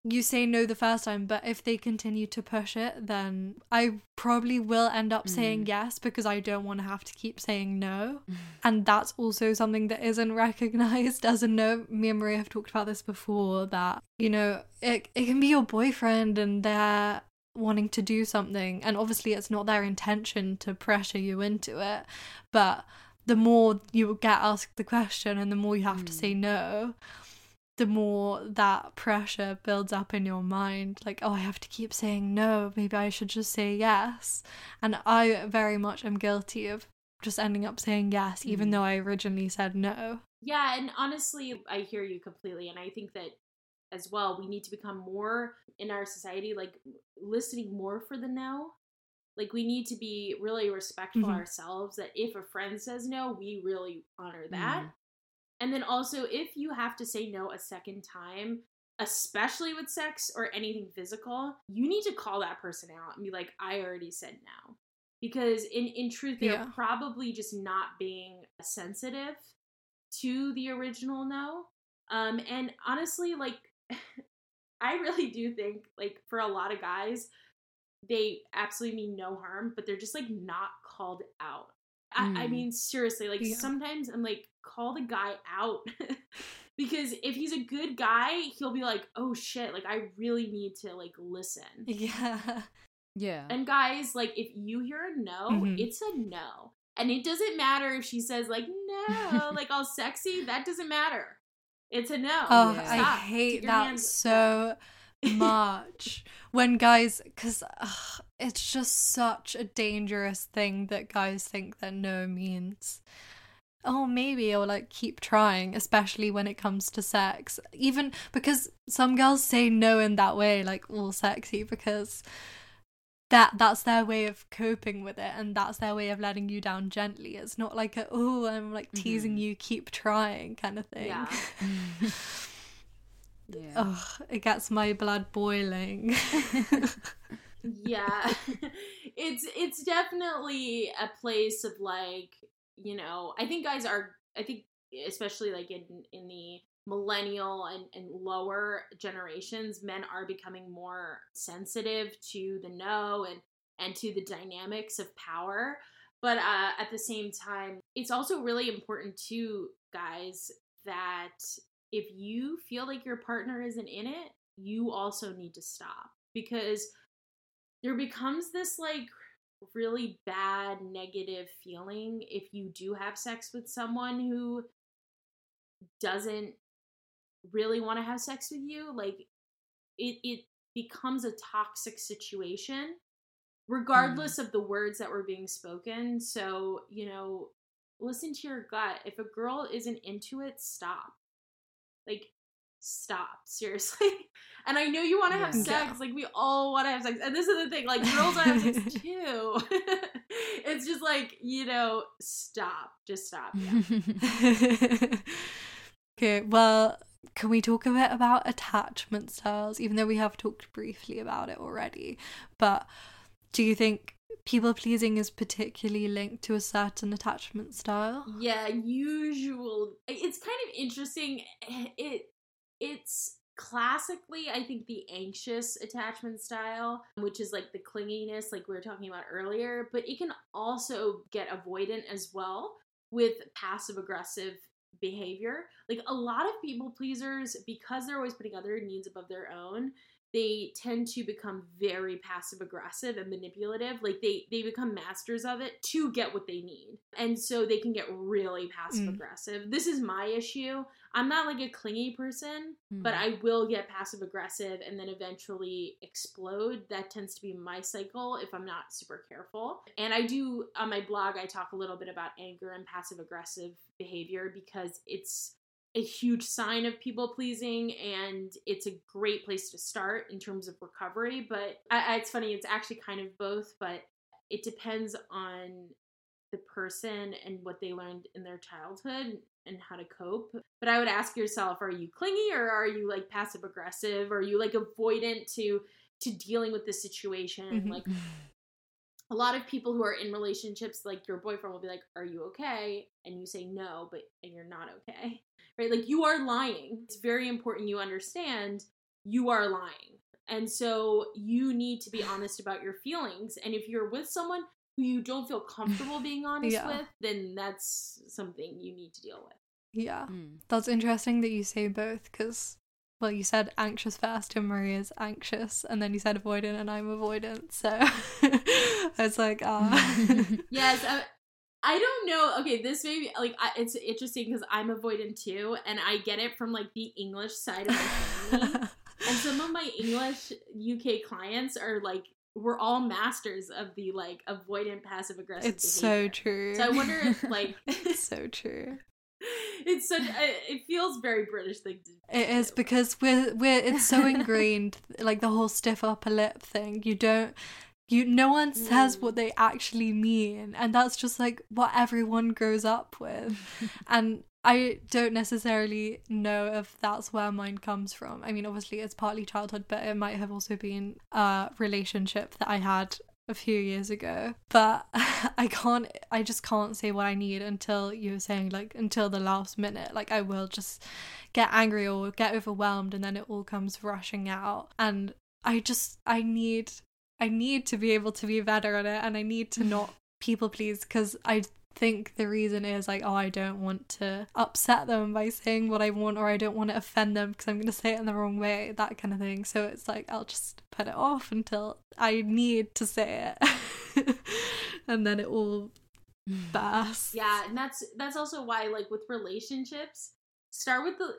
you say no the first time, but if they continue to push it, then I probably will end up saying
Mm.
yes because I don't want to have to keep saying no. And that's also something that isn't recognized as a no. Me and Maria have talked about this before that, you know, it, it can be your boyfriend and they're wanting to do something. And obviously, it's not their intention to pressure you into it. But the more you get asked the question and the more you have to
Mm.
say no, the more that pressure builds up in your mind like oh i have to keep saying no maybe i should just say yes and i very much am guilty of just ending up saying yes even
Mm.
though i originally said no
Yeah, and honestly, I hear you completely. And I think that as well, we need to become more in our society, like listening more for the no. Like, we need to be really respectful
Mhm.
ourselves that if a friend says no, we really honor that.
Mm.
And then also, if you have to say no a second time, especially with sex or anything physical, you need to call that person out and be like, I already said no. Because in, in truth, they're
Yeah.
probably just not being sensitive to the original no. Um, and honestly, like, I really do think, like, for a lot of guys, they absolutely mean no harm, but they're just like not called out. I, I
Mm.
mean, seriously, like
Yeah.
sometimes I'm like, call the guy out. because if he's a good guy, he'll be like, oh shit, like I really need to like listen.
yeah
Yeah.
And guys, like if you hear a no,
Mhm.
it's a no. And it doesn't matter if she says like no, like all sexy, that doesn't matter. It's a no.
oh
Yeah.
i hate that so much when guys because it's just such a dangerous thing that guys think that no means oh maybe or like keep trying especially when it comes to sex even because some girls say no in that way like all sexy because that that's their way of coping with it and that's their way of letting you down gently it's not like a oh i'm like teasing
Mhm.
you keep trying kind of thing
Yeah.
yeah.
Ugh, it gets my blood boiling.
yeah. It's it's definitely a place of like you know i think guys are i think especially like in in the millennial and, and lower generations men are becoming more sensitive to the no and and to the dynamics of power. But uh, at the same time it's also really important to guys that if you feel like your partner isn't in it you also need to stop. Because there becomes this like really bad negative feeling if you do have sex with someone who doesn't really want to have sex with you like it it becomes a toxic situation mm. regardless of the words that were being spoken. So you know listen to your gut. If a girl isn't into it stop. Like stop seriously and i know you want to have
Yeah.
sex like we all want to have sex and this is the thing like girls want to have sex too it's just like you know stop just stop yeah
okay, well, can we talk a bit about attachment styles, even though we have talked briefly about it already? But do you think people pleasing is particularly linked to a certain attachment style?
yeah usual it's kind of interesting it it's classically i think the anxious attachment style which is like the clinginess like we were talking about earlier but it can also get avoidant as well with passive aggressive behavior. Like a lot of people pleasers because they're always putting other needs above their own they tend to become very passive aggressive and manipulative. Like they they become masters of it to get what they need and so they can get really passive
Mm.
aggressive this is my issue i'm not like a clingy person but
Mm.
i will get passive aggressive and then eventually explode. That tends to be my cycle if i'm not super careful. And i do on my blog i talk a little bit about anger and passive aggressive behavior because it's a huge sign of people pleasing and it's a great place to start in terms of recovery. But I, I, it's funny it's actually kind of both but it depends on the person and what they learned in their childhood and how to cope. But i would ask yourself are you clingy or are you like passive aggressive? Are you like avoidant to to dealing with the situation?
Mhm.
like a lot of people who are in relationships like your boyfriend will be like are you okay? And you say no but and you're not okay right? Like you are lying. It's very important you understand you are lying. And so you need to be honest about your feelings. And if you're with someone who you don't feel comfortable being honest
Yeah.
with then that's something you need to deal with
Yeah.
Mm.
That's interesting that you say both because, well, you said anxious first and Maria's anxious, and then you said avoidant and I'm avoidant. So I was like, ah.
yes I, I don't know okay this may be like I, it's interesting because i'm avoidant too and i get it from like the english side of my family and some of my english uk clients are like we're all masters of the like avoidant passive aggressive
it's so true.
so i wonder if like
it's so true.
It's such I- it feels very british thing to
It is because we're we're it's so ingrained, like the whole stiff upper lip thing. You don't. You, no one says
Mm.
what they actually mean, and that's just like what everyone grows up with. and I don't necessarily know if that's where mine comes from. I mean, obviously it's partly childhood, but it might have also been a relationship that I had a few years ago. But I can't, I just can't say what I need until you're saying, like, until the last minute. Like, I will just get angry or get overwhelmed, and then it all comes rushing out. And I just, I need, I need to be able to be better at it, and I need to not people please because I think the reason is like, oh, I don't want to upset them by saying what I want, or I don't want to offend them because I'm going to say it in the wrong way, that kind of thing. So it's like, I'll just put it off until I need to say it. and then it will burst.
yeah and that's that's also why like with relationships start with the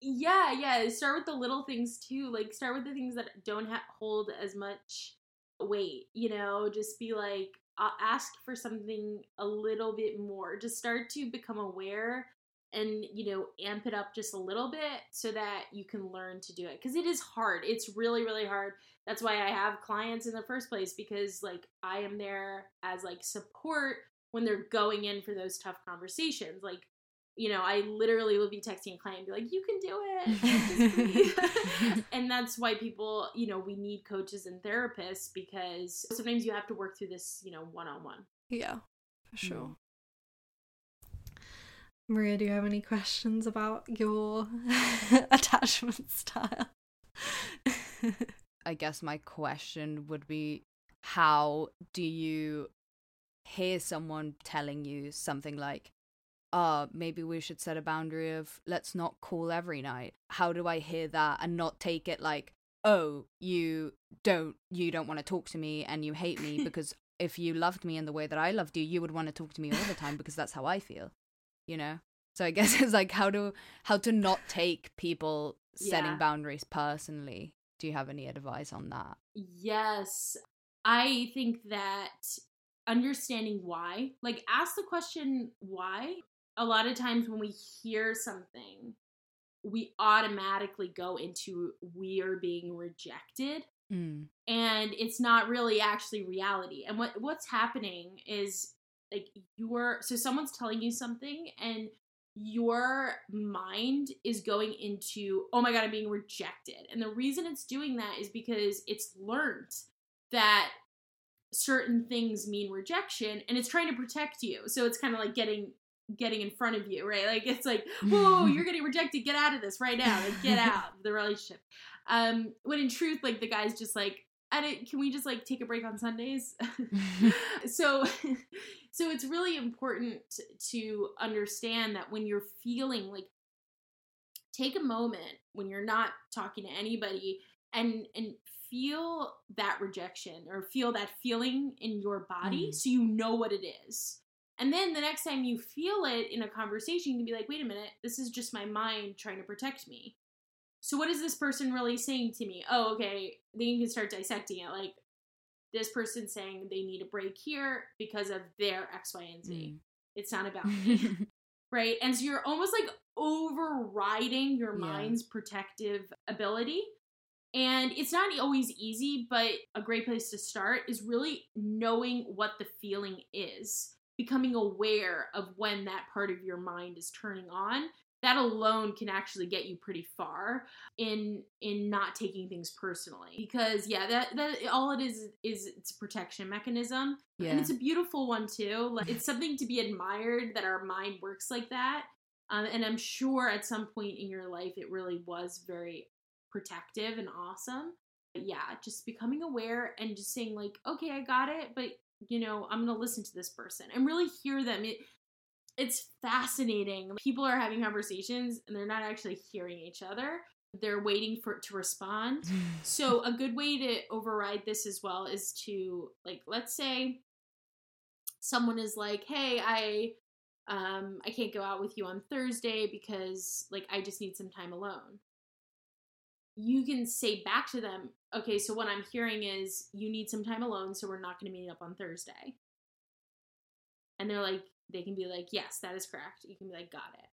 yeah yeah start with the little things too like start with the things that don't ha- hold as much weight you know just be like uh, ask for something a little bit more to start to become aware and you know amp it up just a little bit so that you can learn to do it. Because it is hard. It's really really hard. That's why i have clients in the first place because like i am there as like support when they're going in for those tough conversations. Like you know i literally will be texting a client and be like you can do it and that's why people you know we need coaches and therapists because sometimes you have to work through this you know one-on-one
Yeah, for sure. Mm. Maria, do you have any questions about your attachment style?
I guess my question would be how do you hear someone telling you something like, uh, maybe we should set a boundary of let's not call every night. How do I hear that and not take it like, oh, you don't you don't want to talk to me and you hate me because if you loved me in the way that I loved you, you would want to talk to me all the time because that's how I feel. You know? So I guess it's like how to how to not take people setting
Yeah.
boundaries personally. Do you have any advice on that?
Yes. I think that understanding why, like ask the question why. A lot of times when we hear something, we automatically go into we are being rejected
Mm.
and it's not really actually reality. And what what's happening is like you're so someone's telling you something and your mind is going into oh my god i'm being rejected and the reason it's doing that is because it's learned that certain things mean rejection and it's trying to protect you so it's kind of like getting getting in front of you right like it's like whoa you're getting rejected get out of this right now like get out of the relationship um when in truth like the guy's just like I didn't, can we just like take a break on Sundays? so, so it's really important to understand that when you're feeling like, take a moment when you're not talking to anybody and and feel that rejection or feel that feeling in your body
Mm.
so you know what it is. And then the next time you feel it in a conversation, you can be like, wait a minute, this is just my mind trying to protect me. So what is this person really saying to me? Oh, okay. Then you can start dissecting it. Like this person saying they need a break here because of their X, Y, and Z.
Mm.
It's not about me. right? And so you're almost like overriding your
Yeah.
mind's protective ability. And it's not always easy, but a great place to start is really knowing what the feeling is, becoming aware of when that part of your mind is turning on. That alone can actually get you pretty far in in not taking things personally because yeah that that all it is is it's a protection mechanism
Yeah.
and it's a beautiful one too. Like, it's something to be admired that our mind works like that. Um, and I'm sure at some point in your life it really was very protective and awesome. But yeah, just becoming aware and just saying like, okay, I got it, but you know, I'm gonna listen to this person and really hear them. It it's fascinating. People are having conversations and they're not actually hearing each other. They're waiting for it to respond. So a good way to override this as well is to like let's say someone is like, "Hey, I um I can't go out with you on Thursday because like I just need some time alone." You can say back to them, "Okay, so what I'm hearing is you need some time alone, so we're not going to meet up on Thursday." And they're like they can be like, "Yes, that is correct." You can be like, "Got it."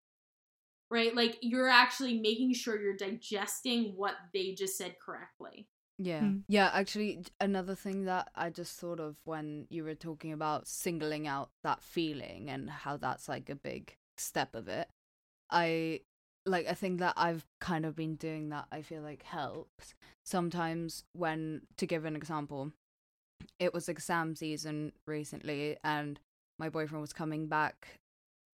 Right? Like you're actually making sure you're digesting what they just said correctly.
Yeah.
Mm.
Yeah, actually another thing that I just thought of when you were talking about singling out that feeling and how that's like a big step of it. I like I think that I've kind of been doing that I feel like helps. Sometimes when to give an example, it was exam season recently and my boyfriend was coming back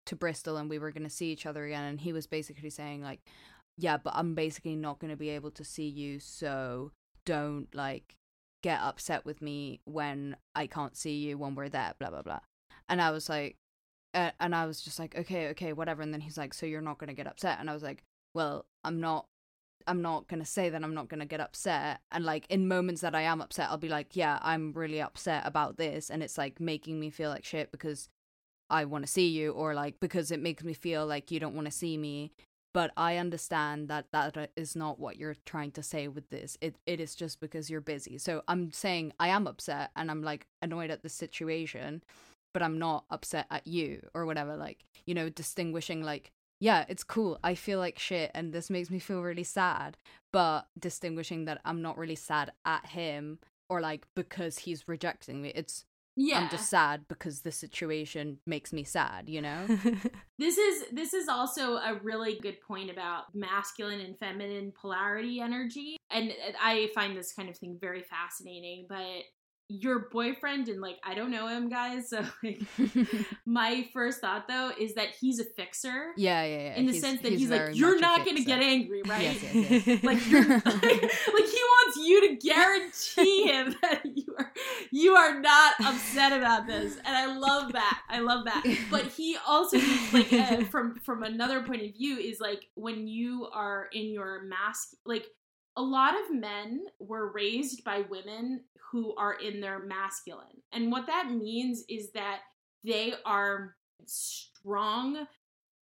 to Bristol and we were going to see each other again and he was basically saying like yeah, but I'm basically not going to be able to see you so don't like get upset with me when I can't see you when we're there, blah blah blah. And I was like, and I was just like, okay, okay, whatever. And then he's like, so you're not gonna get upset? And I was like, well, I'm not. I'm not gonna say that I'm not gonna get upset. And like in moments that I am upset, I'll be like, yeah, I'm really upset about this, and it's like making me feel like shit because I want to see you, or like because it makes me feel like you don't want to see me but I understand that that is not what you're trying to say with this. It it is just because you're busy. So I'm saying I am upset and I'm like annoyed at the situation, but I'm not upset at you or whatever. Like you know, distinguishing like yeah, it's cool. I feel like shit and this makes me feel really sad, but distinguishing that I'm not really sad at him or like because he's rejecting me. It's
Yeah.
I'm just sad because the situation makes me sad, you know?
This is this is also a really good point about masculine and feminine polarity energy. And I find this kind of thing very fascinating, but your boyfriend and like I don't know him guys, so like my first thought though is that he's a fixer.
Yeah, yeah, yeah.
In the sense that he's,
very
like, you're not gonna get angry, right?
Yes, yes, yes.
like you're like, like he wants you to guarantee him that you are you are not upset about this and i love that i love that but he also like uh, from from another point of view is like when you are in your mask like a lot of men were raised by women who are in their masculine. And what that means is that they are strong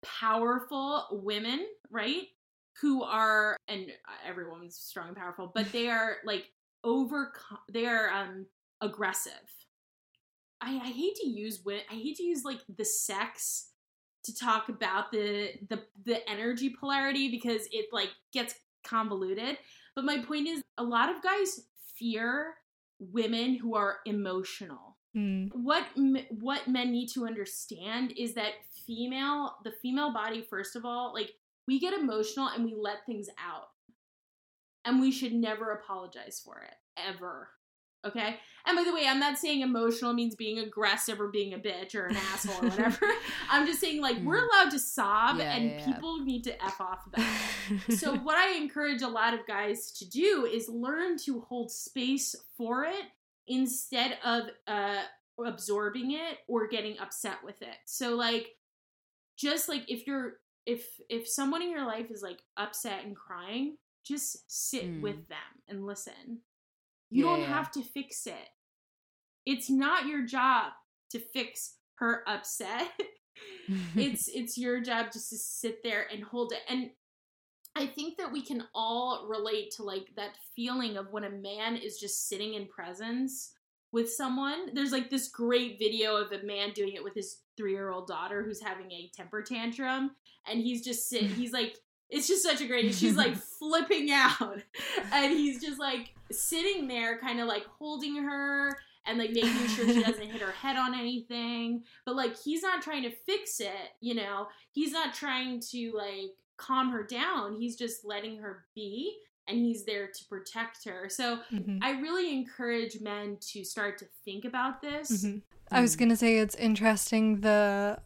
powerful women right? Who are and everyone's strong and powerful but they are like over they are um aggressive. I i hate to use i hate to use like the sex to talk about the the the energy polarity because it like gets convoluted but my point is a lot of guys fear women who are emotional.
Mm.
what what men need to understand is that female the female body first of all like we get emotional and we let things out. And we should never apologize for it ever okay? And by the way i'm not saying emotional means being aggressive or being a bitch or an asshole or whatever. I'm just saying like we're allowed to sob
Yeah,
and
yeah, yeah.
people need to f off it. So what i encourage a lot of guys to do is learn to hold space for it instead of uh absorbing it or getting upset with it. So like just like if you're if if someone in your life is like upset and crying just sit
Mm.
with them and listen you
Yeah,
don't have to fix it it's not your job to fix her upset it's it's your job just to sit there and hold it and i think that we can all relate to like that feeling of when a man is just sitting in presence with someone. There's like this great video of a man doing it with his three year old daughter who's having a temper tantrum, and he's just sit. He's like, it's just such a great. She's like flipping out, and he's just like sitting there, kind of like holding her and like making sure she doesn't hit her head on anything. But like he's not trying to fix it, you know. He's not trying to like calm her down. He's just letting her be and he's there to protect her. So mm-hmm. I really encourage men to start to think about this.
Mm-hmm. I was going to say it's interesting the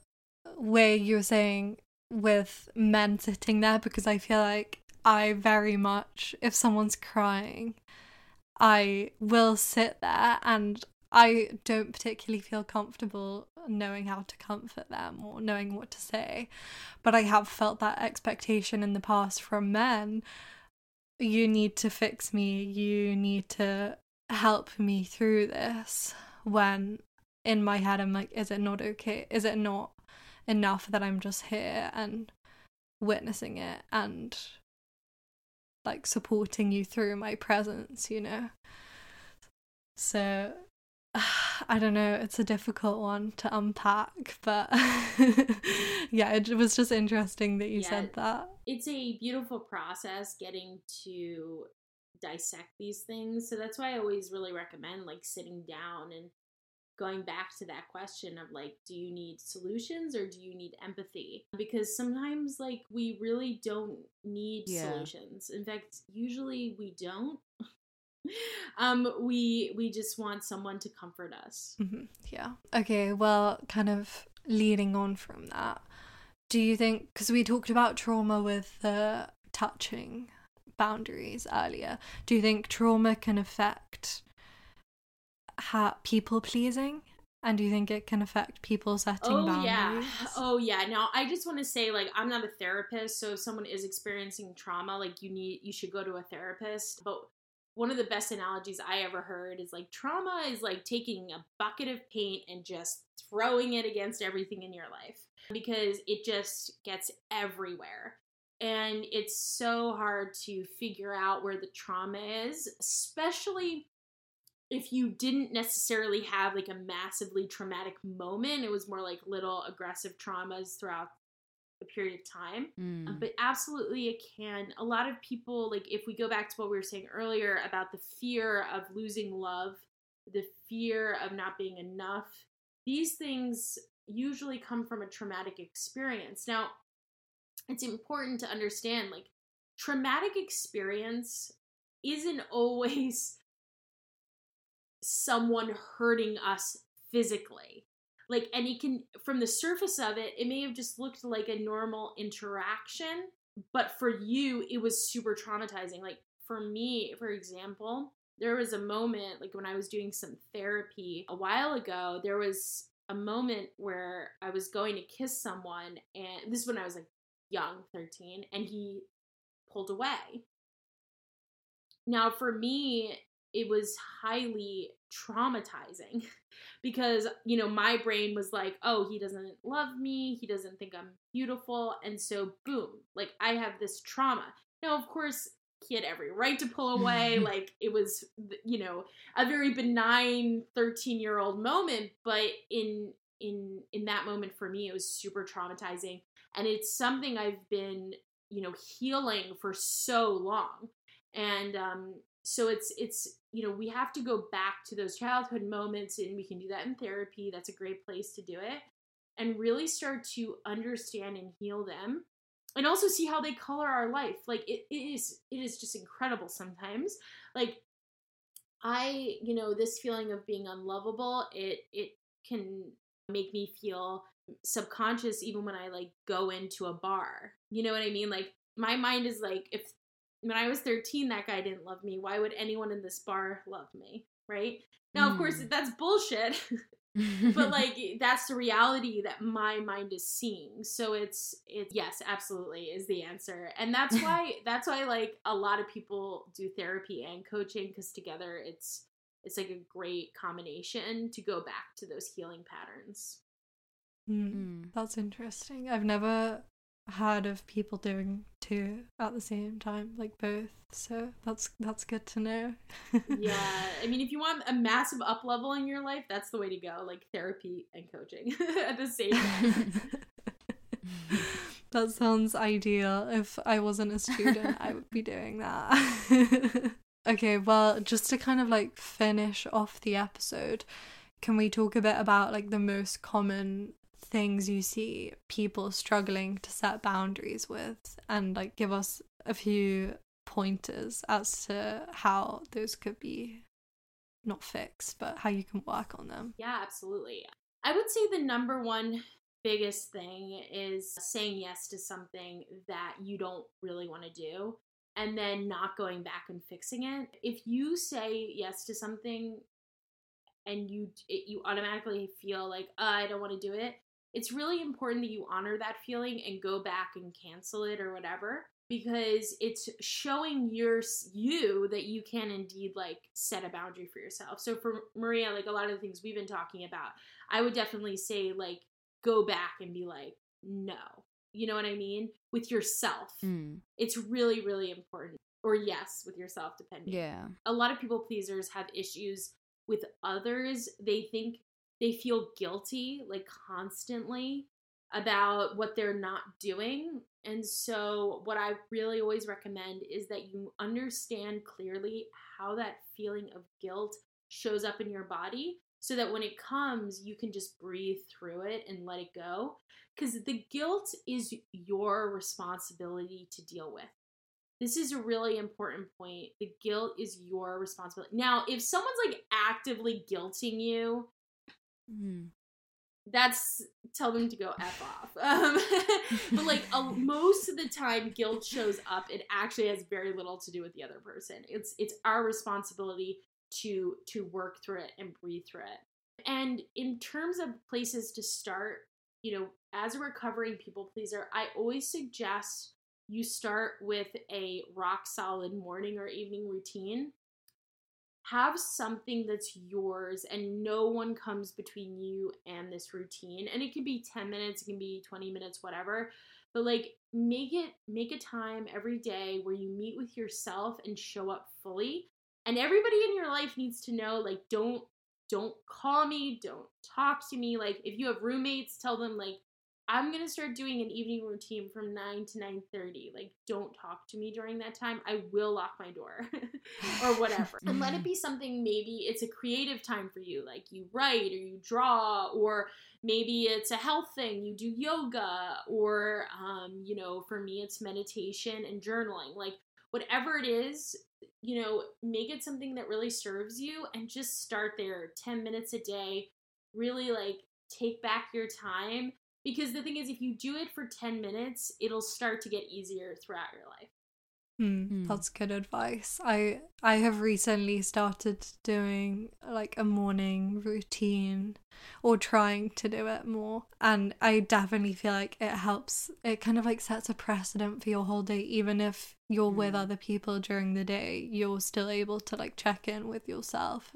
way you're saying with men sitting there because I feel like I very much, if someone's crying, I will sit there and I don't particularly feel comfortable knowing how to comfort them or knowing what to say. But I have felt that expectation in the past from men you need to fix me, you need to help me through this. When in my head, I'm like, is it not okay? Is it not enough that I'm just here and witnessing it and like supporting you through my presence, you know? So I don't know, it's a difficult one to unpack, but yeah, it was just interesting that you yeah, said that.
It's a beautiful process getting to dissect these things. So that's why I always really recommend like sitting down and going back to that question of like do you need solutions or do you need empathy? Because sometimes like we really don't need yeah. solutions. In fact usually we don't. Um we we just want someone to comfort us.
Mm-hmm. yeah. Okay well kind of leading on from that do you think because we talked about trauma with the touching boundaries earlier do you think trauma can affect ha- people pleasing and do you think it can affect people setting oh, boundaries?
Yeah. Oh yeah. Now I just want to say like I'm not a therapist, so if someone is experiencing trauma, like you need you should go to a therapist. But one of the best analogies I ever heard is like trauma is like taking a bucket of paint and just throwing it against everything in your life because it just gets everywhere. And it's so hard to figure out where the trauma is, especially if you didn't necessarily have like a massively traumatic moment. It was more like little aggressive traumas throughout a period of time. Mm. but absolutely, it can. A lot of people, like if we go back to what we were saying earlier about the fear of losing love, the fear of not being enough, these things usually come from a traumatic experience. Now, it's important to understand like traumatic experience isn't always someone hurting us physically. Like and it can from the surface of it it may have just looked like a normal interaction but for you it was super traumatizing. Like for me for example there was a moment like when i was doing some therapy a while ago there was a moment where i was going to kiss someone and this is when i was like young 13 and he pulled away. Now for me it was highly traumatizing because you know my brain was like oh he doesn't love me. He doesn't think i'm beautiful. And so boom like i have this trauma. Now of course he had every right to pull away. Like it was you know a very benign 13 year old moment but in in in that moment for me it was super traumatizing. And it's something i've been you know healing for so long. And um so it's it's you know we have to go back to those childhood moments and we can do that in therapy that's a great place to do it and really start to understand and heal them and also see how they color our life like it, it is it is just incredible sometimes like i you know this feeling of being unlovable it it can make me feel subconscious even when i like go into a bar you know what i mean? Like my mind is like if when I was 13, that guy didn't love me. Why would anyone in this bar love me? Right? Now, of course, hmm. that's bullshit. but like that's the reality that my mind is seeing so it's it's yes absolutely is the answer and that's why that's why like a lot of people do therapy and coaching because together it's it's like a great combination to go back to those healing patterns
mm, that's interesting i've never heard of people doing two at the same time, like both. So that's that's good to know.
yeah, I mean, if you want a massive up level in your life, that's the way to go. Like therapy and coaching at the same time.
that sounds ideal. If I wasn't a student, I would be doing that. okay, well, just to kind of like finish off the episode, can we talk a bit about like the most common things you see people struggling to set boundaries with and like give us a few pointers as to how those could be not fixed, but how you can work on them?
Yeah, absolutely. I would say the number one biggest thing is saying yes to something that you don't really want to do and then not going back and fixing it. If you say yes to something and you you automatically feel like oh, I don't want to do it, it's really important that you honor that feeling and go back and cancel it or whatever because it's showing your you that you can indeed like set a boundary for yourself. So for Maria, like a lot of the things we've been talking about, I would definitely say like go back and be like, no. You know what I mean? With yourself. Mm. It's really, really important. Or yes, with yourself, depending.
Yeah.
A lot of people pleasers have issues with others. They think they feel guilty like constantly about what they're not doing. And so, what I really always recommend is that you understand clearly how that feeling of guilt shows up in your body so that when it comes, you can just breathe through it and let it go. Because the guilt is your responsibility to deal with. This is a really important point. The guilt is your responsibility. Now, if someone's like actively guilting you, mm. that's tell them to go f off. Um, but like a, most of the time, guilt shows up. It actually has very little to do with the other person. It's it's our responsibility to to work through it and breathe through it. And in terms of places to start, you know, as a recovering people pleaser, I always suggest you start with a rock solid morning or evening routine. Have something that's yours and no one comes between you and this routine. And it can be 10 minutes, it can be 20 minutes, whatever. But like make it make a time every day where you meet with yourself and show up fully and everybody in your life needs to know like don't don't call me don't talk to me like if you have roommates tell them like i'm gonna start doing an evening routine from 9 to 9.30 like don't talk to me during that time i will lock my door or whatever and let it be something maybe it's a creative time for you like you write or you draw or maybe it's a health thing you do yoga or um, you know for me it's meditation and journaling like whatever it is you know, make it something that really serves you and just start there 10 minutes a day. Really like take back your time because the thing is if you do it for 10 minutes, it'll start to get easier throughout your life.
Mm, mm. That's good advice. I I have recently started doing like a morning routine or trying to do it more and I definitely feel like it helps it kind of like sets a precedent for your whole day even if you're mm. with other people during the day you're still able to like check in with yourself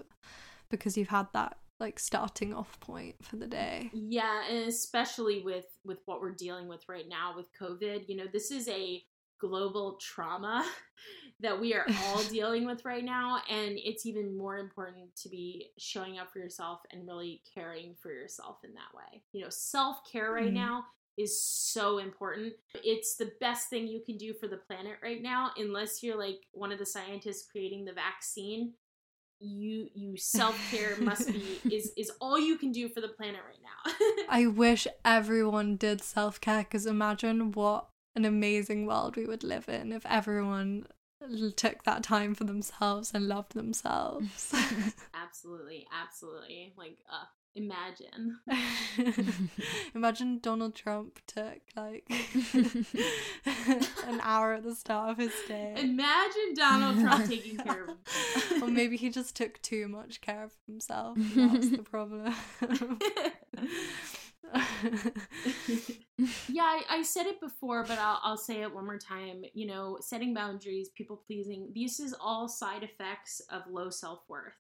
because you've had that like starting off point for the day.
Yeah, and especially with with what we're dealing with right now with COVID, you know, this is a global trauma that we are all dealing with right now. And it's even more important to be showing up for yourself and really caring for yourself in that way. You know, self care right mm-hmm. now is so important. It's the best thing you can do for the planet right now, unless you're like one of the scientists creating the vaccine. You you self care must be is is all you can do for the planet right now.
I wish everyone did self care because imagine what an amazing world we would live in if everyone took that time for themselves and loved themselves.
absolutely, absolutely. Like, uh, imagine.
imagine Donald Trump took like an hour at the start of his day.
Imagine Donald Trump taking care of himself.
or maybe he just took too much care of himself. That's the problem.
yeah, I, I, said it before, but I'll, I'll say it one more time. You know, setting boundaries, people pleasing, this is all side effects of low self worth.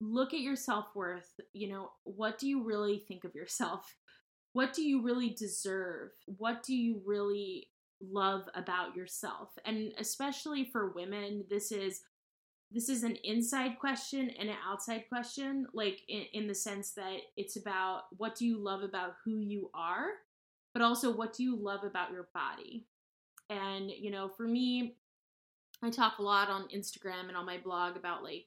Look at your self worth. You know, what do you really think of yourself? what do you really deserve? What do you really love about yourself? And especially for women, this is this is an inside question and an outside question like in, in the sense that it's about what do you love about who you are but also what do you love about your body and you know for me i talk a lot on instagram and on my blog about like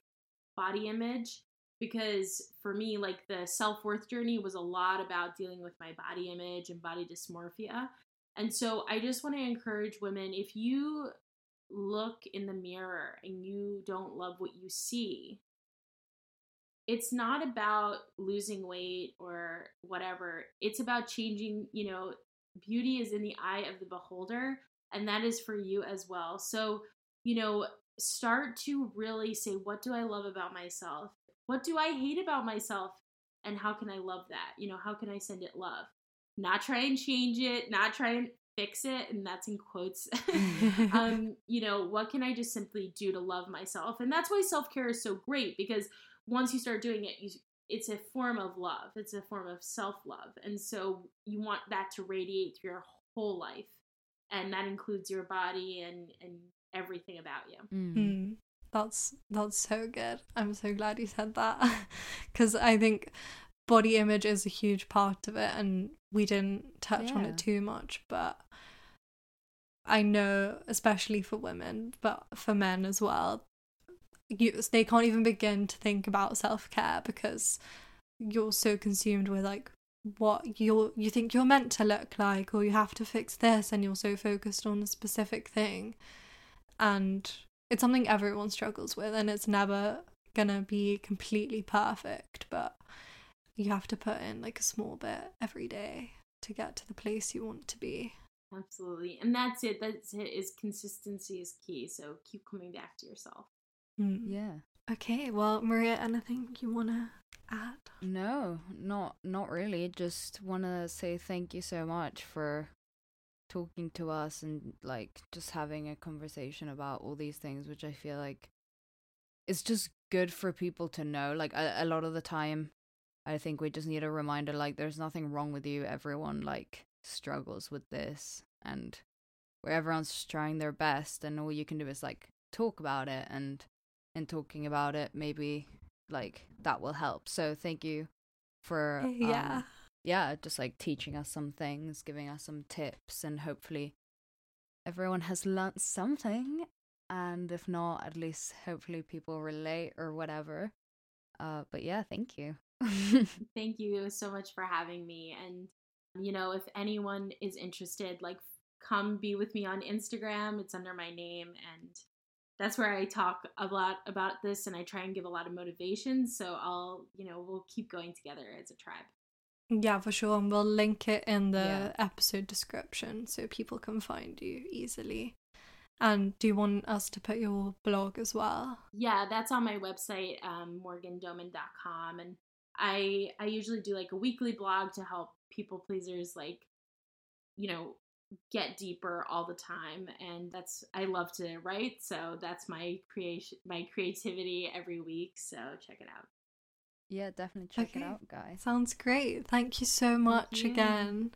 body image because for me like the self-worth journey was a lot about dealing with my body image and body dysmorphia and so i just want to encourage women if you look in the mirror and you don't love what you see, it's not about losing weight or whatever. It's about changing, you know, beauty is in the eye of the beholder, and that is for you as well. So, you know, start to really say, what do I love about myself? What do I hate about myself? And how can I love that? You know, how can I send it love? Not try and change it, not try and fix it and that's in quotes um you know what can i just simply do to love myself and that's why self-care is so great because once you start doing it you it's a form of love it's a form of self-love and so you want that to radiate through your whole life and that includes your body and and everything about you
Mm.
Mm, that's that's so good. I'm so glad you said that because I think body image is a huge part of it, and we didn't touch on it too much. But I know, especially for women, but for men as well, you they can't even begin to think about self care because you're so consumed with like what you you think you're meant to look like or you have to fix this and you're so focused on a specific thing and it's something everyone struggles with and it's never gonna be completely perfect but you have to put in like a small bit every day to get to the place you want to be
absolutely and that's it that's it is consistency is key so keep coming back to yourself
Mm.
Yeah.
okay well maria anything you want to add
No, not not really. Just want to say thank you so much for talking to us and like just having a conversation about all these things which I feel like it's just good for people to know. Like a, a lot of the time I think we just need a reminder like there's nothing wrong with you. Everyone like struggles with this and where everyone's trying their best and all you can do is like talk about it and in talking about it maybe like that will help. So thank you for um,
yeah
yeah, just like teaching us some things, giving us some tips, and hopefully everyone has learnt something. And if not, at least hopefully people relate or whatever. Uh, but yeah, thank you.
Thank you so much for having me. And, you know, if anyone is interested, like, come be with me on Instagram. It's under my name. And that's where I talk a lot about this and I try and give a lot of motivation. So I'll, you know, we'll keep going together as a tribe.
Yeah for sure. And we'll link it in the
Yeah.
episode description so people can find you easily. And do you want us to put your blog as well?
Yeah, that's on my website, um, morgandoman.com. And I, I usually do like a weekly blog to help people pleasers, like, you know, get deeper all the time. And that's i love to write so that's my creation my creativity every week. So check it out
yeah, definitely check
Okay.
it out, guys.
Sounds great. Thank you so much
you.
again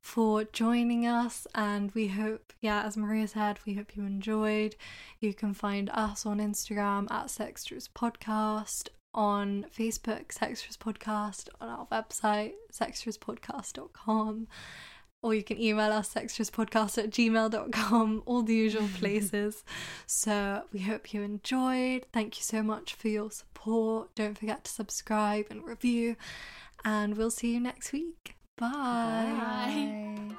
for joining us. And we hope, yeah, as Maria said, we hope you enjoyed. You can find us on Instagram at Sextras Podcast, on Facebook, Sextras Podcast, on our website, sextraspodcast.com. Or you can email us sextraspodcast at gmail.com, all the usual places. So we hope you enjoyed. Thank you so much for your support. Don't forget to subscribe and review. And we'll see you next week. Bye.
Bye.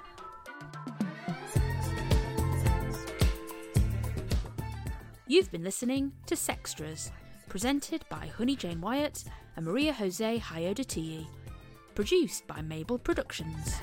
You've been listening to Sextras, presented by Honey Jane Wyatt and Maria Jose Hayodatiyi, produced by Mabel Productions.